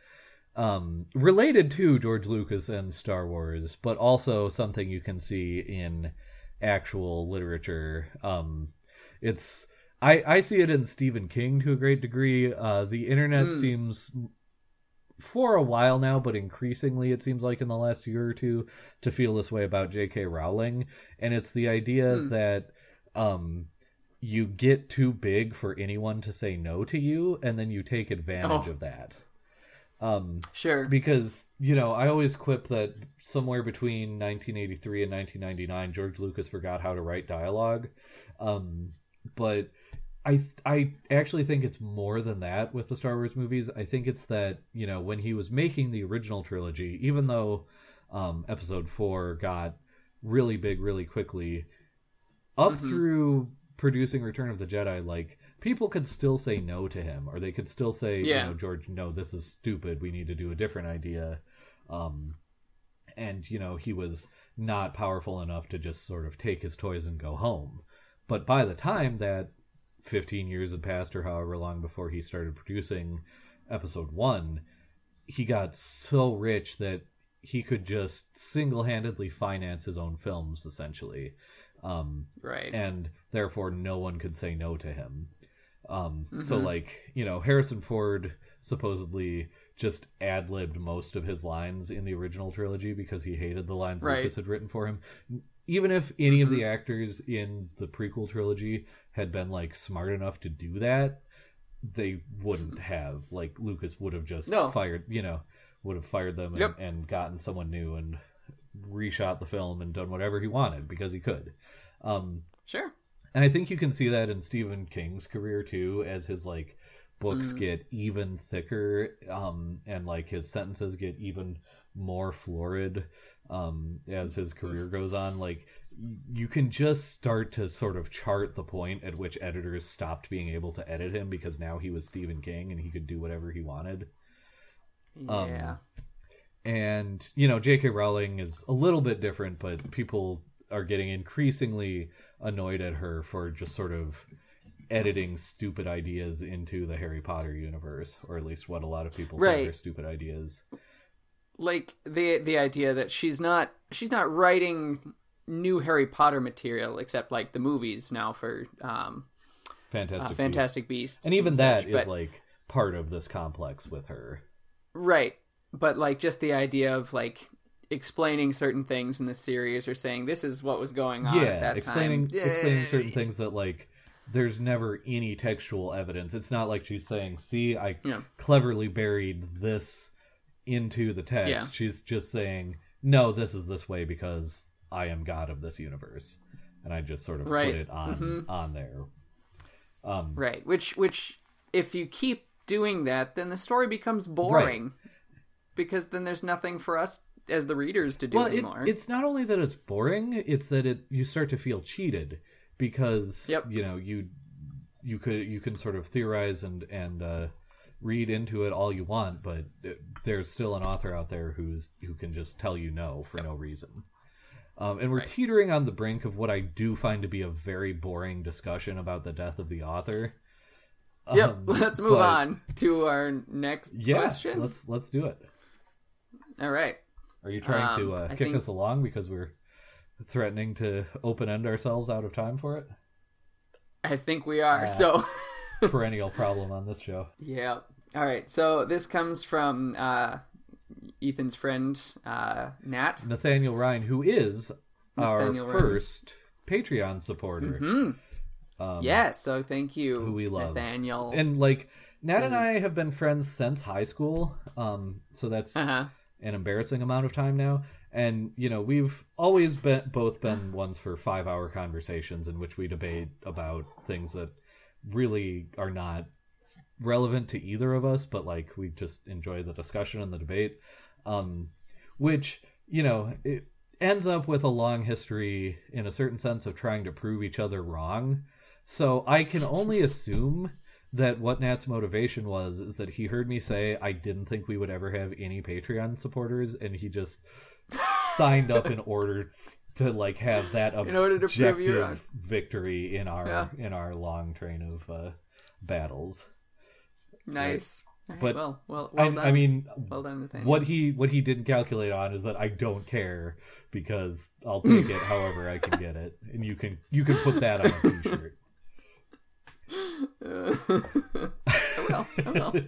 um, related to George Lucas and Star Wars, but also something you can see in actual literature. Um, it's I, I see it in Stephen King to a great degree. Uh, the internet Hmm. seems for a while now, but increasingly it seems like in the last year or two to feel this way about J.K. Rowling, and it's the idea Hmm. that um, you get too big for anyone to say no to you, and then you take advantage Oh. of that. Um, Sure. because you know I always quip that somewhere between 1983 and 1999, George Lucas forgot how to write dialogue. Um, but I I actually think it's more than that with the Star Wars movies. I think it's that you know when he was making the original trilogy, even though um, Episode Four got really big really quickly, up Mhm. through producing Return of the Jedi, like people could still say no to him, or they could still say, Yeah. you know, George, no, this is stupid. We need to do a different idea. Um, and you know, he was not powerful enough to just sort of take his toys and go home. But by the time that 15 years had passed, or however long before he started producing Episode One, he got so rich that he could just single-handedly finance his own films, essentially. Um, right. and therefore no one could say no to him. Um, So, Mhm. like, you know, Harrison Ford supposedly just ad libbed most of his lines in the original trilogy because he hated the lines Right. Lucas had written for him. Even if any of Mm-hmm. the actors in the prequel trilogy had been like smart enough to do that, they wouldn't have. Like Lucas would have just No. fired, you know, would have fired them and, and gotten someone new and reshot the film and done whatever he wanted because he could. Um, Sure. And I think you can see that in Stephen King's career too, as his like books Mm. get even thicker, um, and like his sentences get even more florid, um, as his career goes on. Like you can just start to sort of chart the point at which editors stopped being able to edit him because now he was Stephen King and he could do whatever he wanted. Um, Yeah. and you know J.K. Rowling is a little bit different, but people are getting increasingly annoyed at her for just sort of editing stupid ideas into the Harry Potter universe, or at least what a lot of people Right. think are stupid ideas. like the the idea that she's not she's not writing new Harry Potter material except like the movies now for um Fantastic, uh, Fantastic Beasts. Beasts and even that is such, but- like part of this complex with her. right but like just the idea of like explaining certain things in the series or saying this is what was going on yeah, at that explaining time explaining certain things that like there's never any textual evidence. It's not like she's saying, "See, I Yeah. cleverly buried this into the text." Yeah. She's just saying, "No, this is this way because I am God of this universe," and I just sort of Right. put it on Mhm. on there. Um, right which which if you keep doing that then the story becomes boring because then there's nothing for us as the readers to do well, it, it's not only that it's boring; it's that it you start to feel cheated because Yep. you know you you could you can sort of theorize and and uh, read into it all you want, but there's still an author out there who's who can just tell you no for no reason. Um, and we're Right. teetering on the brink of what I do find to be a very boring discussion about the death of the author. Yep, Um, let's move but- on to our next Yeah, question. let's let's do it. All right. Are you trying to Um, uh, kick think- us along because we're threatening to open end ourselves out of time for it? I think we are. Ah. So, Perennial problem on this show. yeah. All right. So this comes from uh, Ethan's friend uh, Nat. Nathaniel Ryan, who is Nathaniel our Ryan. first Patreon supporter. Hmm. Um, yes. So thank you, who we love. Nathaniel. And like Nat and I have been friends since high school. Um, so that's uh-huh. An embarrassing amount of time now. And you know, we've always been both been ones for five hour conversations in which we debate about things that really are not relevant to either of us, but like we just enjoy the discussion and the debate. Um, which, you know, it ends up with a long history in a certain sense of trying to prove each other wrong. So I can only assume that what Nat's motivation was is that he heard me say I didn't think we would ever have any Patreon supporters, and he just signed up in order to like have that In order to prove you objective wrong. victory in our Yeah. in our long train of uh, battles. Nice. All right, But well, well, I, well done. I mean, well done, Nathaniel. what he what he didn't calculate on is that I don't care because I'll take it however I can get it, and you can you can put that on a t-shirt. I will. I will.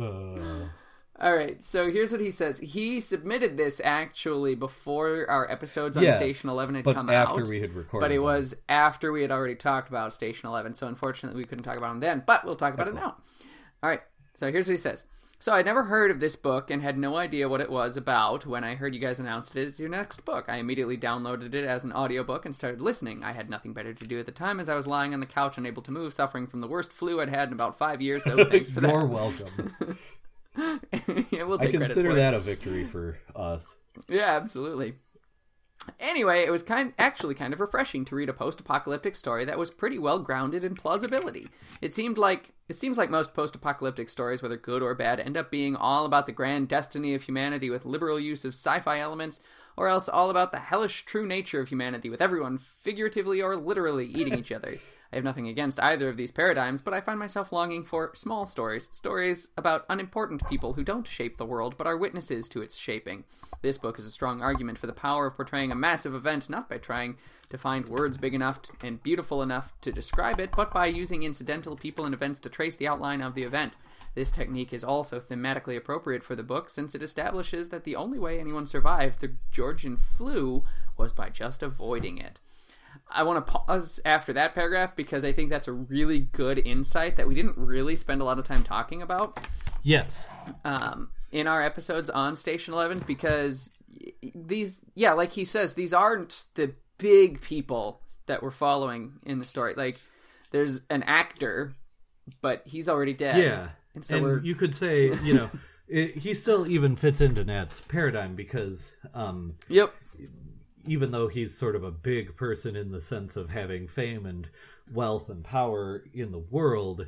Uh, All right, so here's what he says. He submitted this actually before our episodes on yes, Station Eleven had but come after out, we had recorded, but it them. was after we had already talked about Station Eleven. So unfortunately, we couldn't talk about them then. But we'll talk about it now. All right. So here's what he says. So I'd never heard of this book and had no idea what it was about when I heard you guys announced it as your next book. I immediately downloaded it as an audiobook and started listening. I had nothing better to do at the time as I was lying on the couch unable to move, suffering from the worst flu I'd had in about five years, so thanks for that. You're welcome. yeah, we'll I consider that a victory for us. Yeah, absolutely. Anyway, it was kind actually kind of refreshing to read a post-apocalyptic story that was pretty well grounded in plausibility. It seemed like it seems like most post-apocalyptic stories, whether good or bad, end up being all about the grand destiny of humanity with liberal use of sci-fi elements, or else all about the hellish true nature of humanity with everyone figuratively or literally eating each other. I have nothing against either of these paradigms, but I find myself longing for small stories, stories about unimportant people who don't shape the world but are witnesses to its shaping. This book is a strong argument for the power of portraying a massive event not by trying to find words big enough and beautiful enough to describe it, but by using incidental people and events to trace the outline of the event. This technique is also thematically appropriate for the book since it establishes that the only way anyone survived the Georgian flu was by just avoiding it. I want to pause after that paragraph because I think that's a really good insight that we didn't really spend a lot of time talking about Yes. um, in our episodes on Station Eleven because these, yeah, like he says, these aren't the big people that we're following in the story. Like, there's an actor, but he's already dead. Yeah. and so and we're you could say, you know, it, he still even fits into Nat's paradigm because um, yep, even though he's sort of a big person in the sense of having fame and wealth and power in the world,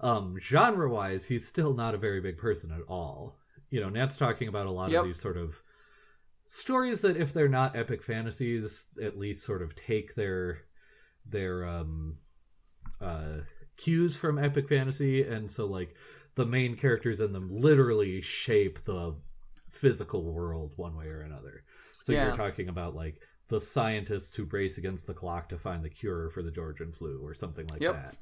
um, genre wise, he's still not a very big person at all. you know, Nat's talking about a lot Yep. of these sort of stories that, if they're not epic fantasies, at least sort of take their their um, uh, cues from epic fantasy, and so like the main characters in them literally shape the physical world one way or another. So Yeah. you're talking about like the scientists who race against the clock to find the cure for the Georgian flu or something like Yep. that.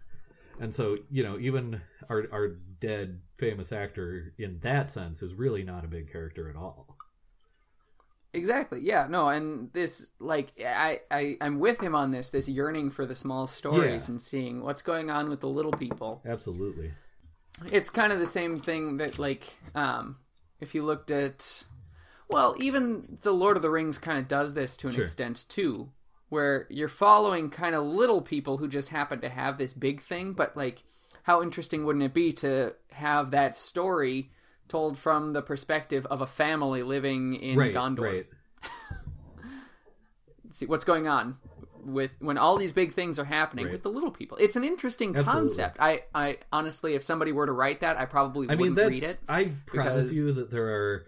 And so, you know, even our our dead famous actor in that sense is really not a big character at all. Exactly. Yeah. No. And this, like, I, I, I'm with him on this. This yearning for the small stories Yeah. and seeing what's going on with the little people. Absolutely. It's kind of the same thing that, like, um, if you looked at, well, even the Lord of the Rings kind of does this to an Sure. extent too, where you're following kind of little people who just happen to have this big thing, but like, how interesting wouldn't it be to have that story told from the perspective of a family living in right. Gondor? Right. see what's going on with when all these big things are happening Right. with the little people. It's an interesting Absolutely. concept. I, I honestly, if somebody were to write that, I probably I wouldn't that's. read it. I promise because- you that there are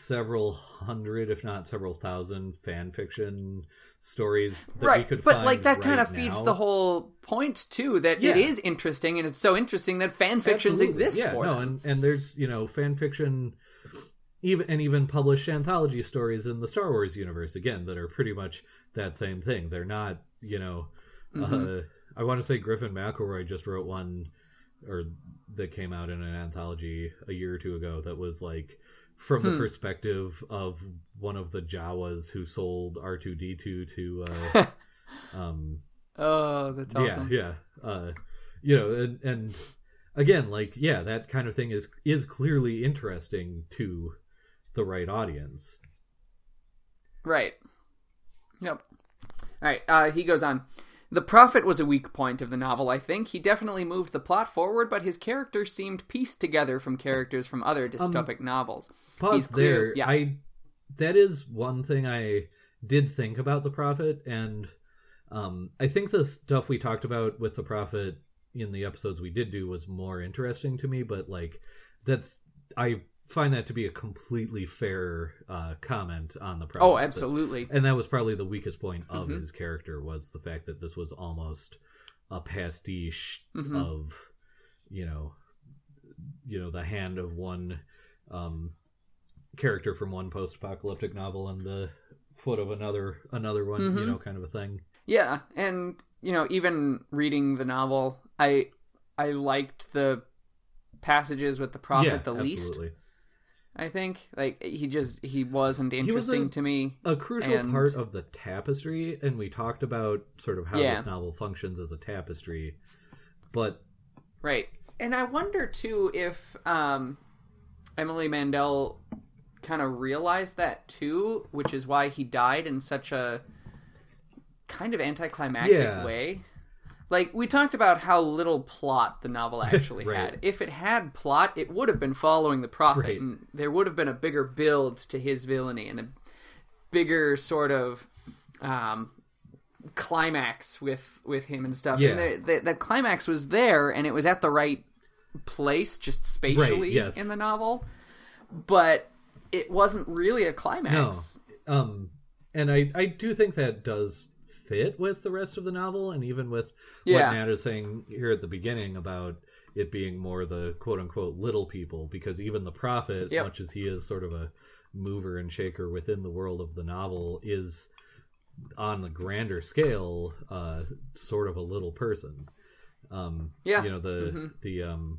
several hundred, if not several thousand, fan fiction stories that we right, could but find like that kind right of feeds now. the whole point too that Yeah. it is interesting and it's so interesting that fan fictions Absolutely. exist yeah, for no, them. and and there's you know fan fiction, even and even published anthology stories in the Star Wars universe again that are pretty much that same thing. They're not you know, Mhm. uh, I want to say Griffin McElroy just wrote one, or that came out in an anthology a year or two ago that was like from the Hmm. perspective of one of the Jawas who sold R two D two to. Uh, um, Oh, that's awesome. yeah, yeah. Uh, you know, and, and again, like, yeah, that kind of thing is is clearly interesting to the right audience. Right. Yep. All right. Uh, he goes on. The prophet was a weak point of the novel, I think. He definitely moved the plot forward, but his characters seemed pieced together from characters from other dystopic novels. Pause He's clear- there. yeah. I that is one thing I did think about the prophet, and um, I think the stuff we talked about with the prophet in the episodes we did do was more interesting to me. But like, that's I find that to be a completely fair uh, comment on the prophet. Oh, That- absolutely. and that was probably the weakest point of Mhm. his character was the fact that this was almost a pastiche Mhm. of you know you know the hand of one um character from one post-apocalyptic novel and the foot of another another one you Mhm. know kind of a thing Yeah, and you know, even reading the novel, I I liked the passages with the prophet yeah the least. absolutely. I think like he just he wasn't was interesting a- to me. a crucial And- part of the tapestry and we talked about sort of how Yeah. this novel functions as a tapestry but Right. And I wonder too if um, Emily Mandel kind of realized that too, which is why he died in such a kind of anticlimactic Yeah. way. Like we talked about how little plot the novel actually Right. had. If it had plot, it would have been following the prophet, Right. and there would have been a bigger build to his villainy and a bigger sort of um, climax with with him and stuff. Yeah. And the, the, that climax was there, and it was at the right place, just spatially yes. in the novel. But it wasn't really a climax. um and i i do think that does fit with the rest of the novel and even with Yeah. what nat is saying here at the beginning about it being more the quote unquote little people because even the prophet Yep. much as he is sort of a mover and shaker within the world of the novel is on the grander scale uh sort of a little person um Yeah. you know the Mhm. the um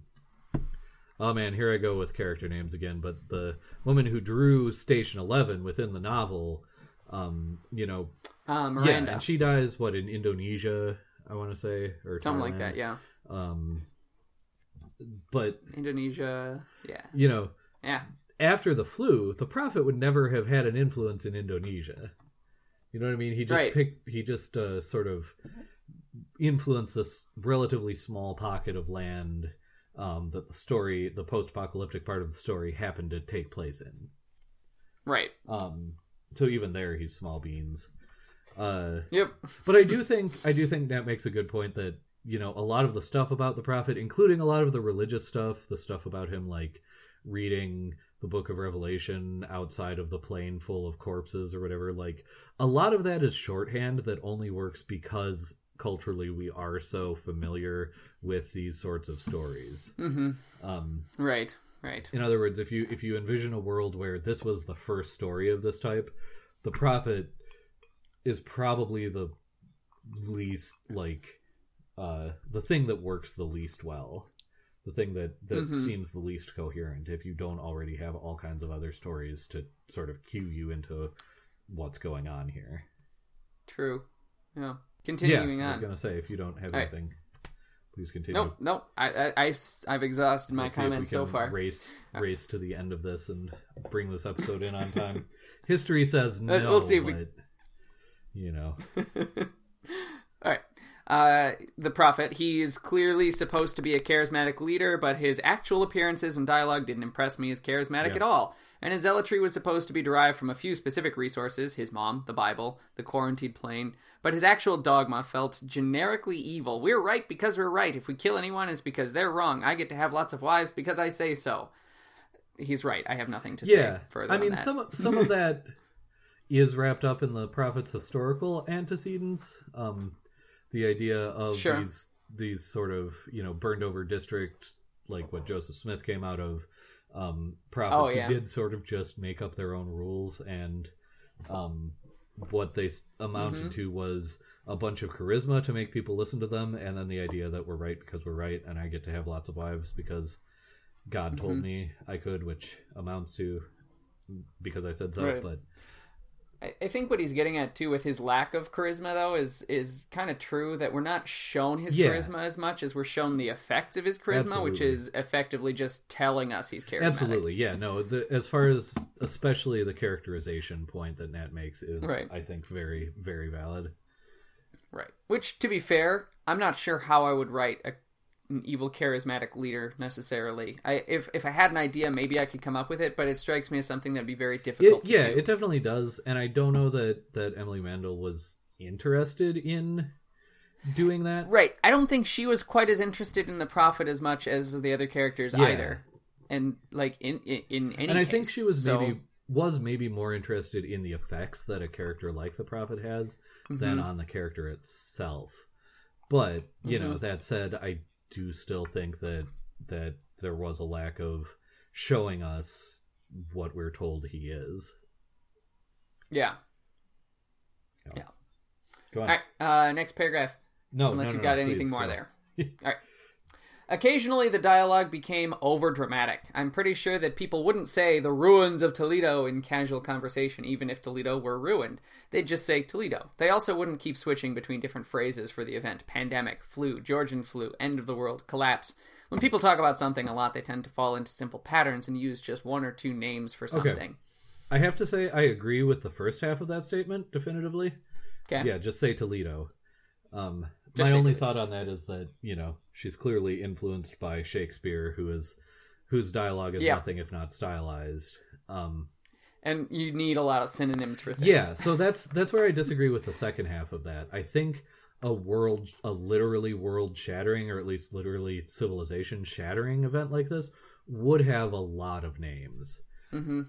oh man here i go with character names again but the woman who drew station 11 within the novel um you know yeah Miranda, and she dies what in indonesia i want to say or something like that. Yeah, um but Indonesia. Yeah, you know yeah, after the flu the prophet would never have had an influence in indonesia you know what i mean he just Right. picked he just uh, sort of influenced this relatively small pocket of land um, that the story the post-apocalyptic part of the story happened to take place in right. um, so even there he's small beans uh, Yep. but I do think I do think that makes a good point that you know a lot of the stuff about the prophet, including a lot of the religious stuff, the stuff about him like reading the book of Revelation outside of the plane full of corpses or whatever. Like a lot of that is shorthand that only works because culturally we are so familiar with these sorts of stories. Mm-hmm. Um, Right. Right. in other words, if you if you envision a world where this was the first story of this type, the prophet is probably the least like uh the thing that works the least well. The thing that that Mhm. seems the least coherent if you don't already have all kinds of other stories to sort of cue you into what's going on here. True. Yeah. Continuing on. yeah, I was gonna say if you don't have All right. Please continue. Nope. Nope. I, I, I, have exhausted my We'll see if we comments so far. Race race to the end of this and bring this episode in on time. History says no, Uh, we'll see if we- you know, All right. Uh, the prophet. He is clearly supposed to be a charismatic leader, but his actual appearances and dialogue didn't impress me as charismatic Yeah. at all. And his zealotry was supposed to be derived from a few specific resources his mom, the Bible, the quarantined plane. But his actual dogma felt generically evil. We're right because we're right. If we kill anyone, it's because they're wrong. I get to have lots of wives because I say so. He's right. I have nothing to yeah. say further. I mean, some of- some of that is wrapped up in the prophet's historical antecedents. Um, the idea of Sure. these these sort of you know burned over district, like what Joseph Smith came out of. Um, prophets Oh, yeah. who did sort of just make up their own rules and um, what they amounted Mhm. to was a bunch of charisma to make people listen to them, and then the idea that we're right because we're right, and I get to have lots of wives because God told Mhm. me I could, which amounts to because I said so. Right. But I, I think what he's getting at too with his lack of charisma though is is kind of true that we're not shown his Yeah. charisma as much as we're shown the effects of his charisma, which is effectively just telling us he's charismatic. absolutely, yeah, no. The, as far as especially the characterization point that Nat makes is, Right. I think, very very valid. Right. Which, to be fair, I'm not sure how I would write a, an evil charismatic leader necessarily. I if if I had an idea, maybe I could come up with it, but it strikes me as something that'd be very It, difficult. to yeah, do. it definitely does, and I don't know that that Emily Mandel was interested in doing that. Right. I don't think she was quite as interested in the prophet as much as the other characters Yeah. either. And like in in, in any and I case. think she was So- maybe was maybe more interested in the effects that a character like the prophet has than Mhm. on the character itself. But you know, Mhm. that said, I do still think that that there was a lack of showing us what we're told he is. Yeah. Yeah. Go on. All right. Uh, next paragraph. no, unless no, you've got no, anything please, more go. there. All right. Occasionally, the dialogue became over dramatic. I'm pretty sure that people wouldn't say the ruins of Toledo in casual conversation, even if Toledo were ruined. They'd just say Toledo. They also wouldn't keep switching between different phrases for the event pandemic, flu, Georgian flu, end of the world, collapse. When people talk about something a lot, they tend to fall into simple patterns and use just one or two names for something. Okay. I have to say, I agree with the first half of that statement definitively. Okay. Yeah, just say Toledo. Um, Just my only Toledo. thought on that is that you know she's clearly influenced by Shakespeare, who is whose dialogue is Yeah. nothing if not stylized. Um, And you need a lot of synonyms for things. yeah, so that's that's where I disagree with the second half of that. I think a world, a literally world shattering, or at least literally civilization shattering event like this would have a lot of names. hmm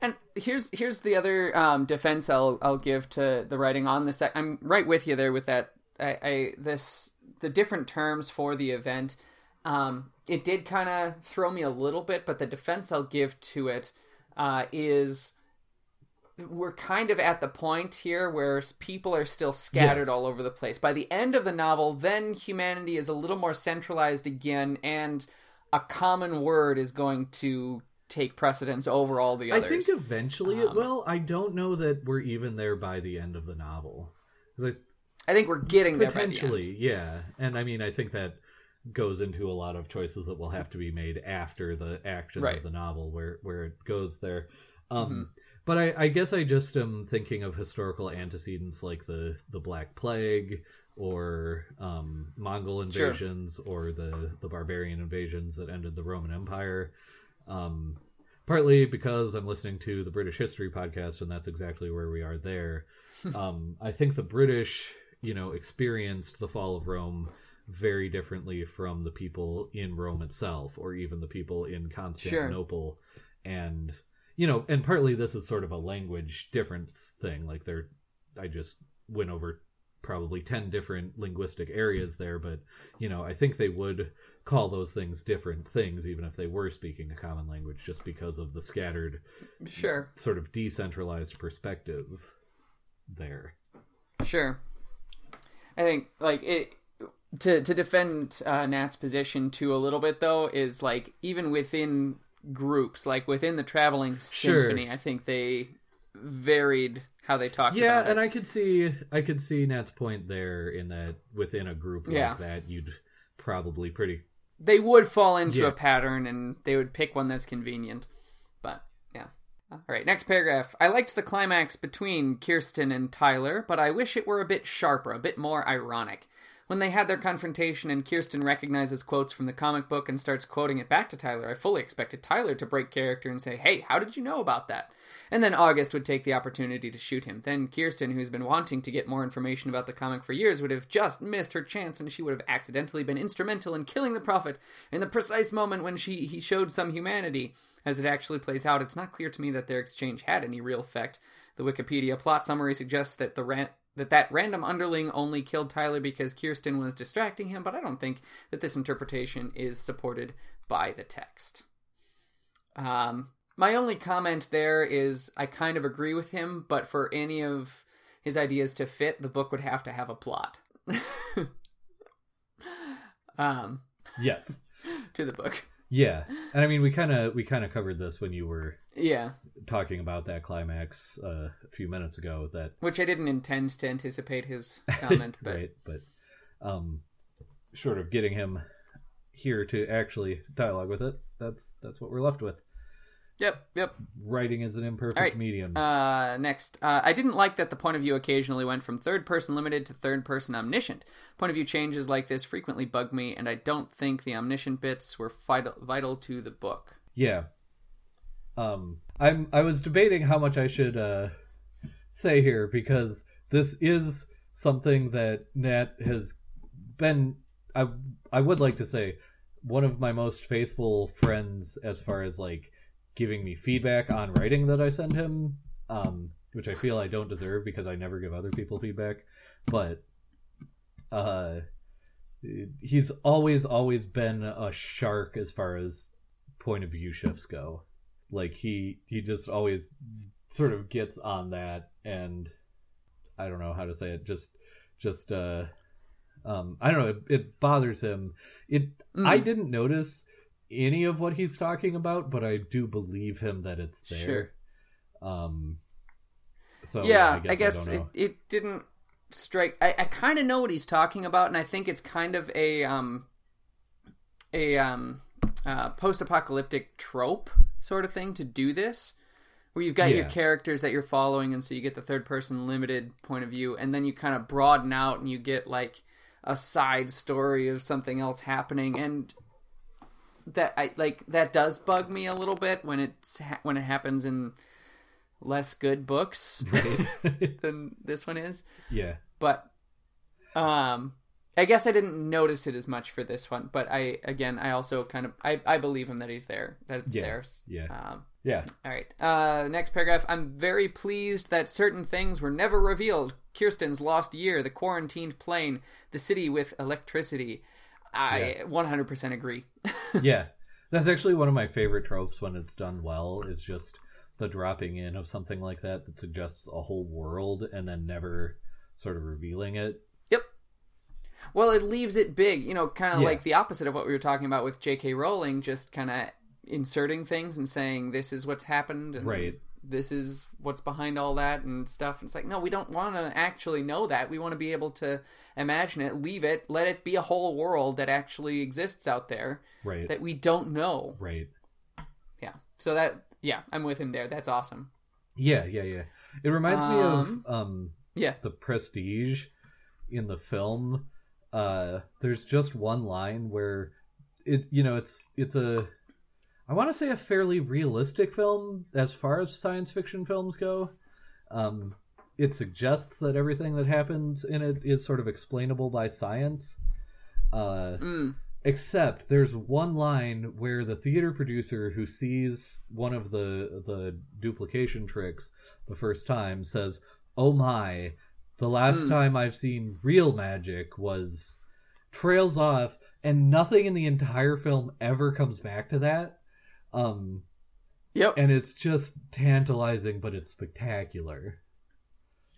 And here's here's the other um, defense I'll I'll give to the writing on the sec. I'm right with you there with that. I, I this the different terms for the event. Um, it did kind of throw me a little bit, but the defense I'll give to it uh, is we're kind of at the point here where people are still scattered Yes. all over the place. By the end of the novel, then humanity is a little more centralized again, and a common word is going to take precedence over all the others. I think eventually it Um, will. I don't know that we're even there by the end of the novel. I I think we're getting there potentially, the yeah. And I mean, I think that goes into a lot of choices that will have to be made after the action Right. of the novel, where where it goes there. Um, Mm-hmm. But I, I guess I just am thinking of historical antecedents like the the Black Plague or um, Mongol Sure. invasions or the the barbarian invasions that ended the Roman Empire. Um, partly because I'm listening to the British History podcast, and that's exactly where we are there. um, I think the British, you know, experienced the fall of Rome very differently from the people in Rome itself, or even the people in Constantinople, and you know, and partly this is sort of a language difference thing. Like they're, I just went over probably 10 different linguistic areas there, but you know, I think they would call those things different things even if they were speaking a common language just because of the scattered Sure. sort of decentralized perspective there. Sure. I think like it to to defend uh, Nat's position too a little bit though is like even within groups, like within the traveling Sure. symphony, I think they varied how they talked Yeah, about and it. I could see I could see Nat's point there in that within a group like Yeah. that you'd probably pretty they would fall into Yeah. a pattern and they would pick one that's convenient. All right, next paragraph. I liked the climax between Kirsten and Tyler, but I wish it were a bit sharper, a bit more ironic. When they had their confrontation and Kirsten recognizes quotes from the comic book and starts quoting it back to Tyler, I fully expected Tyler to break character and say, Hey, how did you know about that? And then August would take the opportunity to shoot him. Then Kirsten, who's been wanting to get more information about the comic for years, would have just missed her chance and she would have accidentally been instrumental in killing the prophet in the precise moment when she he showed some humanity. As it actually plays out, it's not clear to me that their exchange had any real effect. The Wikipedia plot summary suggests that the ran- that that random underling only killed Tyler because Kirsten was distracting him, but I don't think that this interpretation is supported by the text. Um, my only comment there is I kind of agree with him, but for any of his ideas to fit, the book would have to have a plot. um, Yes. to the book. Yeah. And I mean we kinda we kinda covered this when you were Yeah, talking about that climax uh, a few minutes ago that which I didn't intend to anticipate his comment, but right, but um short of getting him here to actually dialogue with it, that's that's what we're left with. Yep, yep. Writing is an imperfect right. medium. Uh, next, uh, I didn't like that the point of view occasionally went from third person limited to third person omniscient. Point of view changes like this frequently bug me, and I don't think the omniscient bits were vital, vital to the book. Yeah. Um I'm I was debating how much I should uh say here because this is something that Nat has been I I would like to say one of my most faithful friends as far as like giving me feedback on writing that I send him um which I feel I don't deserve because I never give other people feedback but uh he's always always been a shark as far as point of view shifts go like he he just always sort of gets on that and i don't know how to say it just just uh um i don't know it, it bothers him it Mm. i didn't notice any of what he's talking about but i do believe him that it's there Sure. um so yeah, i I guess, guess, I it, it didn't strike. I, I kind of know what he's talking about, and I think it's kind of a um a um uh, post-apocalyptic trope sort of thing to do this, where you've got your characters that you're following, and so you get the third-person limited point of view, and then you kind of broaden out and you get like a side story of something else happening, and that I like that does bug me a little bit when it's ha- when it happens in less good books than this one is. yeah But um I guess I didn't notice it as much for this one, but I again I also kind of I, I believe him that he's there, that it's Yeah, there. yeah. Um yeah all right. Uh next paragraph. I'm very pleased that certain things were never revealed. Kirsten's lost year, the quarantined plane, the city with electricity. I 100% agree. yeah that's actually one of my favorite tropes when it's done well is just the dropping in of something like that that suggests a whole world and then never sort of revealing it Yep. Well, it leaves it big, you know, kind of Yeah. like the opposite of what we were talking about with J.K. Rowling, just kind of inserting things and saying this is what's happened and Right. This is what's behind all that and stuff. And it's like, no, we don't want to actually know that. We want to be able to imagine it, leave it, let it be a whole world that actually exists out there right that we don't know. right Yeah. So that, yeah, I'm with him there. That's awesome. yeah yeah yeah it reminds me Um, of um Yeah. the prestige in the film uh there's just one line where it you know it's it's a i want to say a fairly realistic film as far as science fiction films go um it suggests that everything that happens in it is sort of explainable by science Uh, Mm. except there's one line where the theater producer who sees one of the the duplication tricks the first time says, "Oh my, the last Hmm. time I've seen real magic was trails off and nothing in the entire film ever comes back to that." Um Yep. and it's just tantalizing but it's spectacular.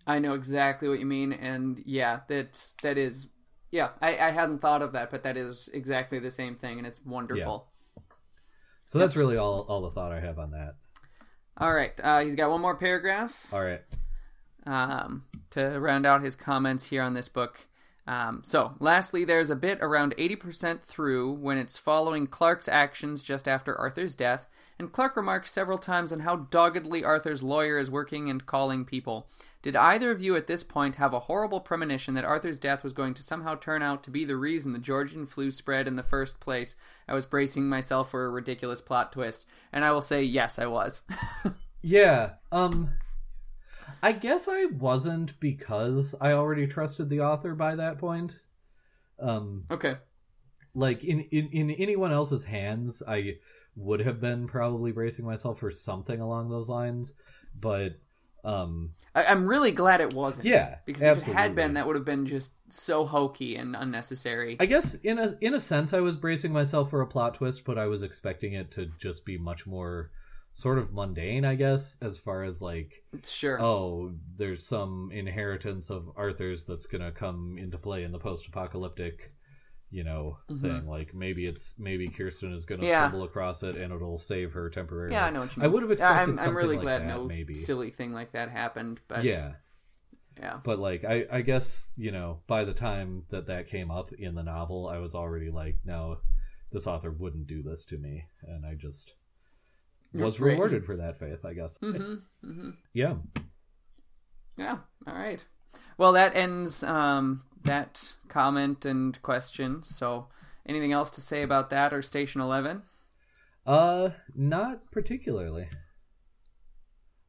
I know exactly what you mean, and yeah, that's that is, yeah. I, I hadn't thought of that, but that is exactly the same thing, and it's wonderful. So that's really all all the thought I have on that. All right, uh, he's got one more paragraph. All right. um, to round out his comments here on this book. Um, so, lastly, there's a bit around 80% through when it's following Clark's actions just after Arthur's death, and Clark remarks several times on how doggedly Arthur's lawyer is working and calling people. Did either of you at this point have a horrible premonition that Arthur's death was going to somehow turn out to be the reason the Georgian flu spread in the first place? I was bracing myself for a ridiculous plot twist, and I will say, yes, I was. Yeah. Um I guess I wasn't because I already trusted the author by that point. Um okay. like in in, in anyone else's hands I would have been probably bracing myself for something along those lines, but um I, I'm really glad it wasn't. Yeah, because if it had been, that would have been just so hokey and unnecessary. I guess in a in a sense I was bracing myself for a plot twist, but I was expecting it to just be much more sort of mundane, I guess, as far as like sure. oh, there's some inheritance of Arthur's that's gonna come into play in the post-apocalyptic, you know, Mhm. thing. Like maybe it's maybe Kirsten is gonna Yeah. stumble across it and it'll save her temporarily. yeah, I know what you mean. I would have expected I'm, I'm really like glad that, no maybe. silly thing like that happened. But yeah, yeah. but like I, I guess you know by the time that that came up in the novel, I was already like, no, this author wouldn't do this to me, and I just was Right. rewarded for that faith, I guess. hmm hmm Yeah. Yeah. All right. Well, that ends um, that comment and question. So, anything else to say about that or Station Eleven? Uh, not particularly.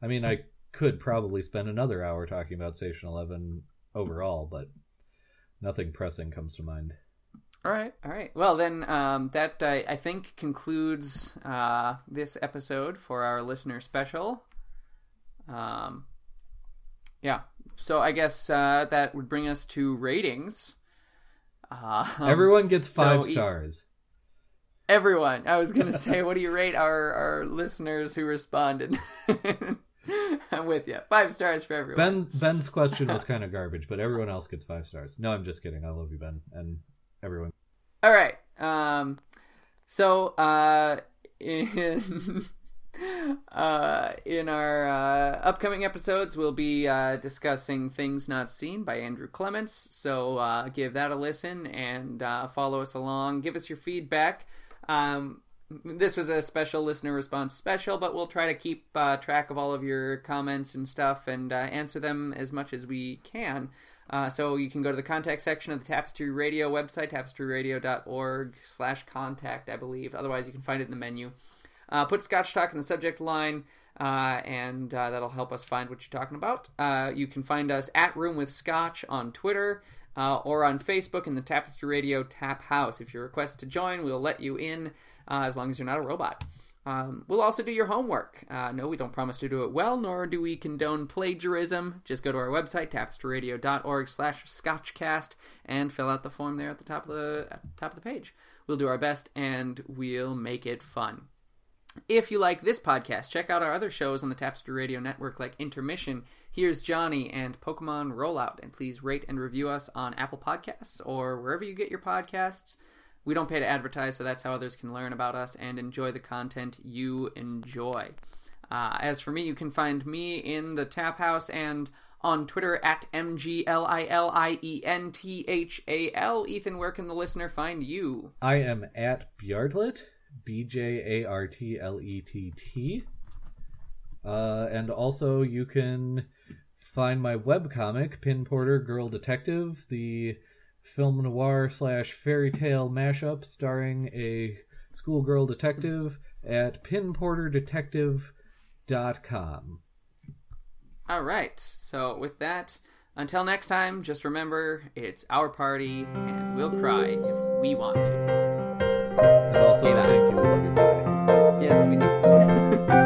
I mean, I could probably spend another hour talking about Station Eleven overall, but nothing pressing comes to mind. All right, all right. Well, then um, that I, I think concludes uh, this episode for our listener special. Um, yeah. So I guess uh, that would bring us to ratings. Uh, Everyone gets five so e- stars. everyone. I was gonna say, what do you rate our our listeners who responded? I'm with you. Five stars for everyone. Ben Ben's question was kind of garbage, but everyone else gets five stars. No, I'm just kidding. I love you, Ben, and everyone. All right. Um, so uh, in uh, in our uh, upcoming episodes, we'll be uh, discussing "Things Not Seen" by Andrew Clements. So uh, give that a listen and uh, follow us along. Give us your feedback. Um, this was a special listener response special, but we'll try to keep uh, track of all of your comments and stuff and uh, answer them as much as we can. Uh, so you can go to the contact section of the Tapestry Radio website, tapestryradio.org slash contact, I believe. Otherwise, you can find it in the menu. Uh, put Scotch Talk in the subject line, uh, and uh, that'll help us find what you're talking about. Uh, you can find us at Room with Scotch on Twitter uh, or on Facebook in the Tapestry Radio Tap House. If you request to join, we'll let you in as long as you're not a robot. Um, we'll also do your homework. Uh, no, we don't promise to do it well, nor do we condone plagiarism. Just go to our website, tapestryradio.org slash scotchcast, and fill out the form there at the top of the the top of the page. We'll do our best, and we'll make it fun. If you like this podcast, check out our other shows on the Tapestry Radio Network like Intermission, Here's Johnny, and Pokemon Rollout. And please rate and review us on Apple Podcasts or wherever you get your podcasts. We don't pay to advertise, so that's how others can learn about us and enjoy the content you enjoy. Uh, as for me, you can find me in the Tap House and on Twitter at M-G-L-I-L-I-E-N-T-H-A-L. Ethan, where can the listener find you? I am at Bjartlett, B J A R T L E T T. Uh, and also, you can find my webcomic, Pin Porter Girl Detective, the film noir slash fairy tale mashup starring a schoolgirl detective at pinporterdetective.com. All right. So with that, Until next time, just remember it's our party, and we'll cry if we want to. And also, thank you. Yes, we do.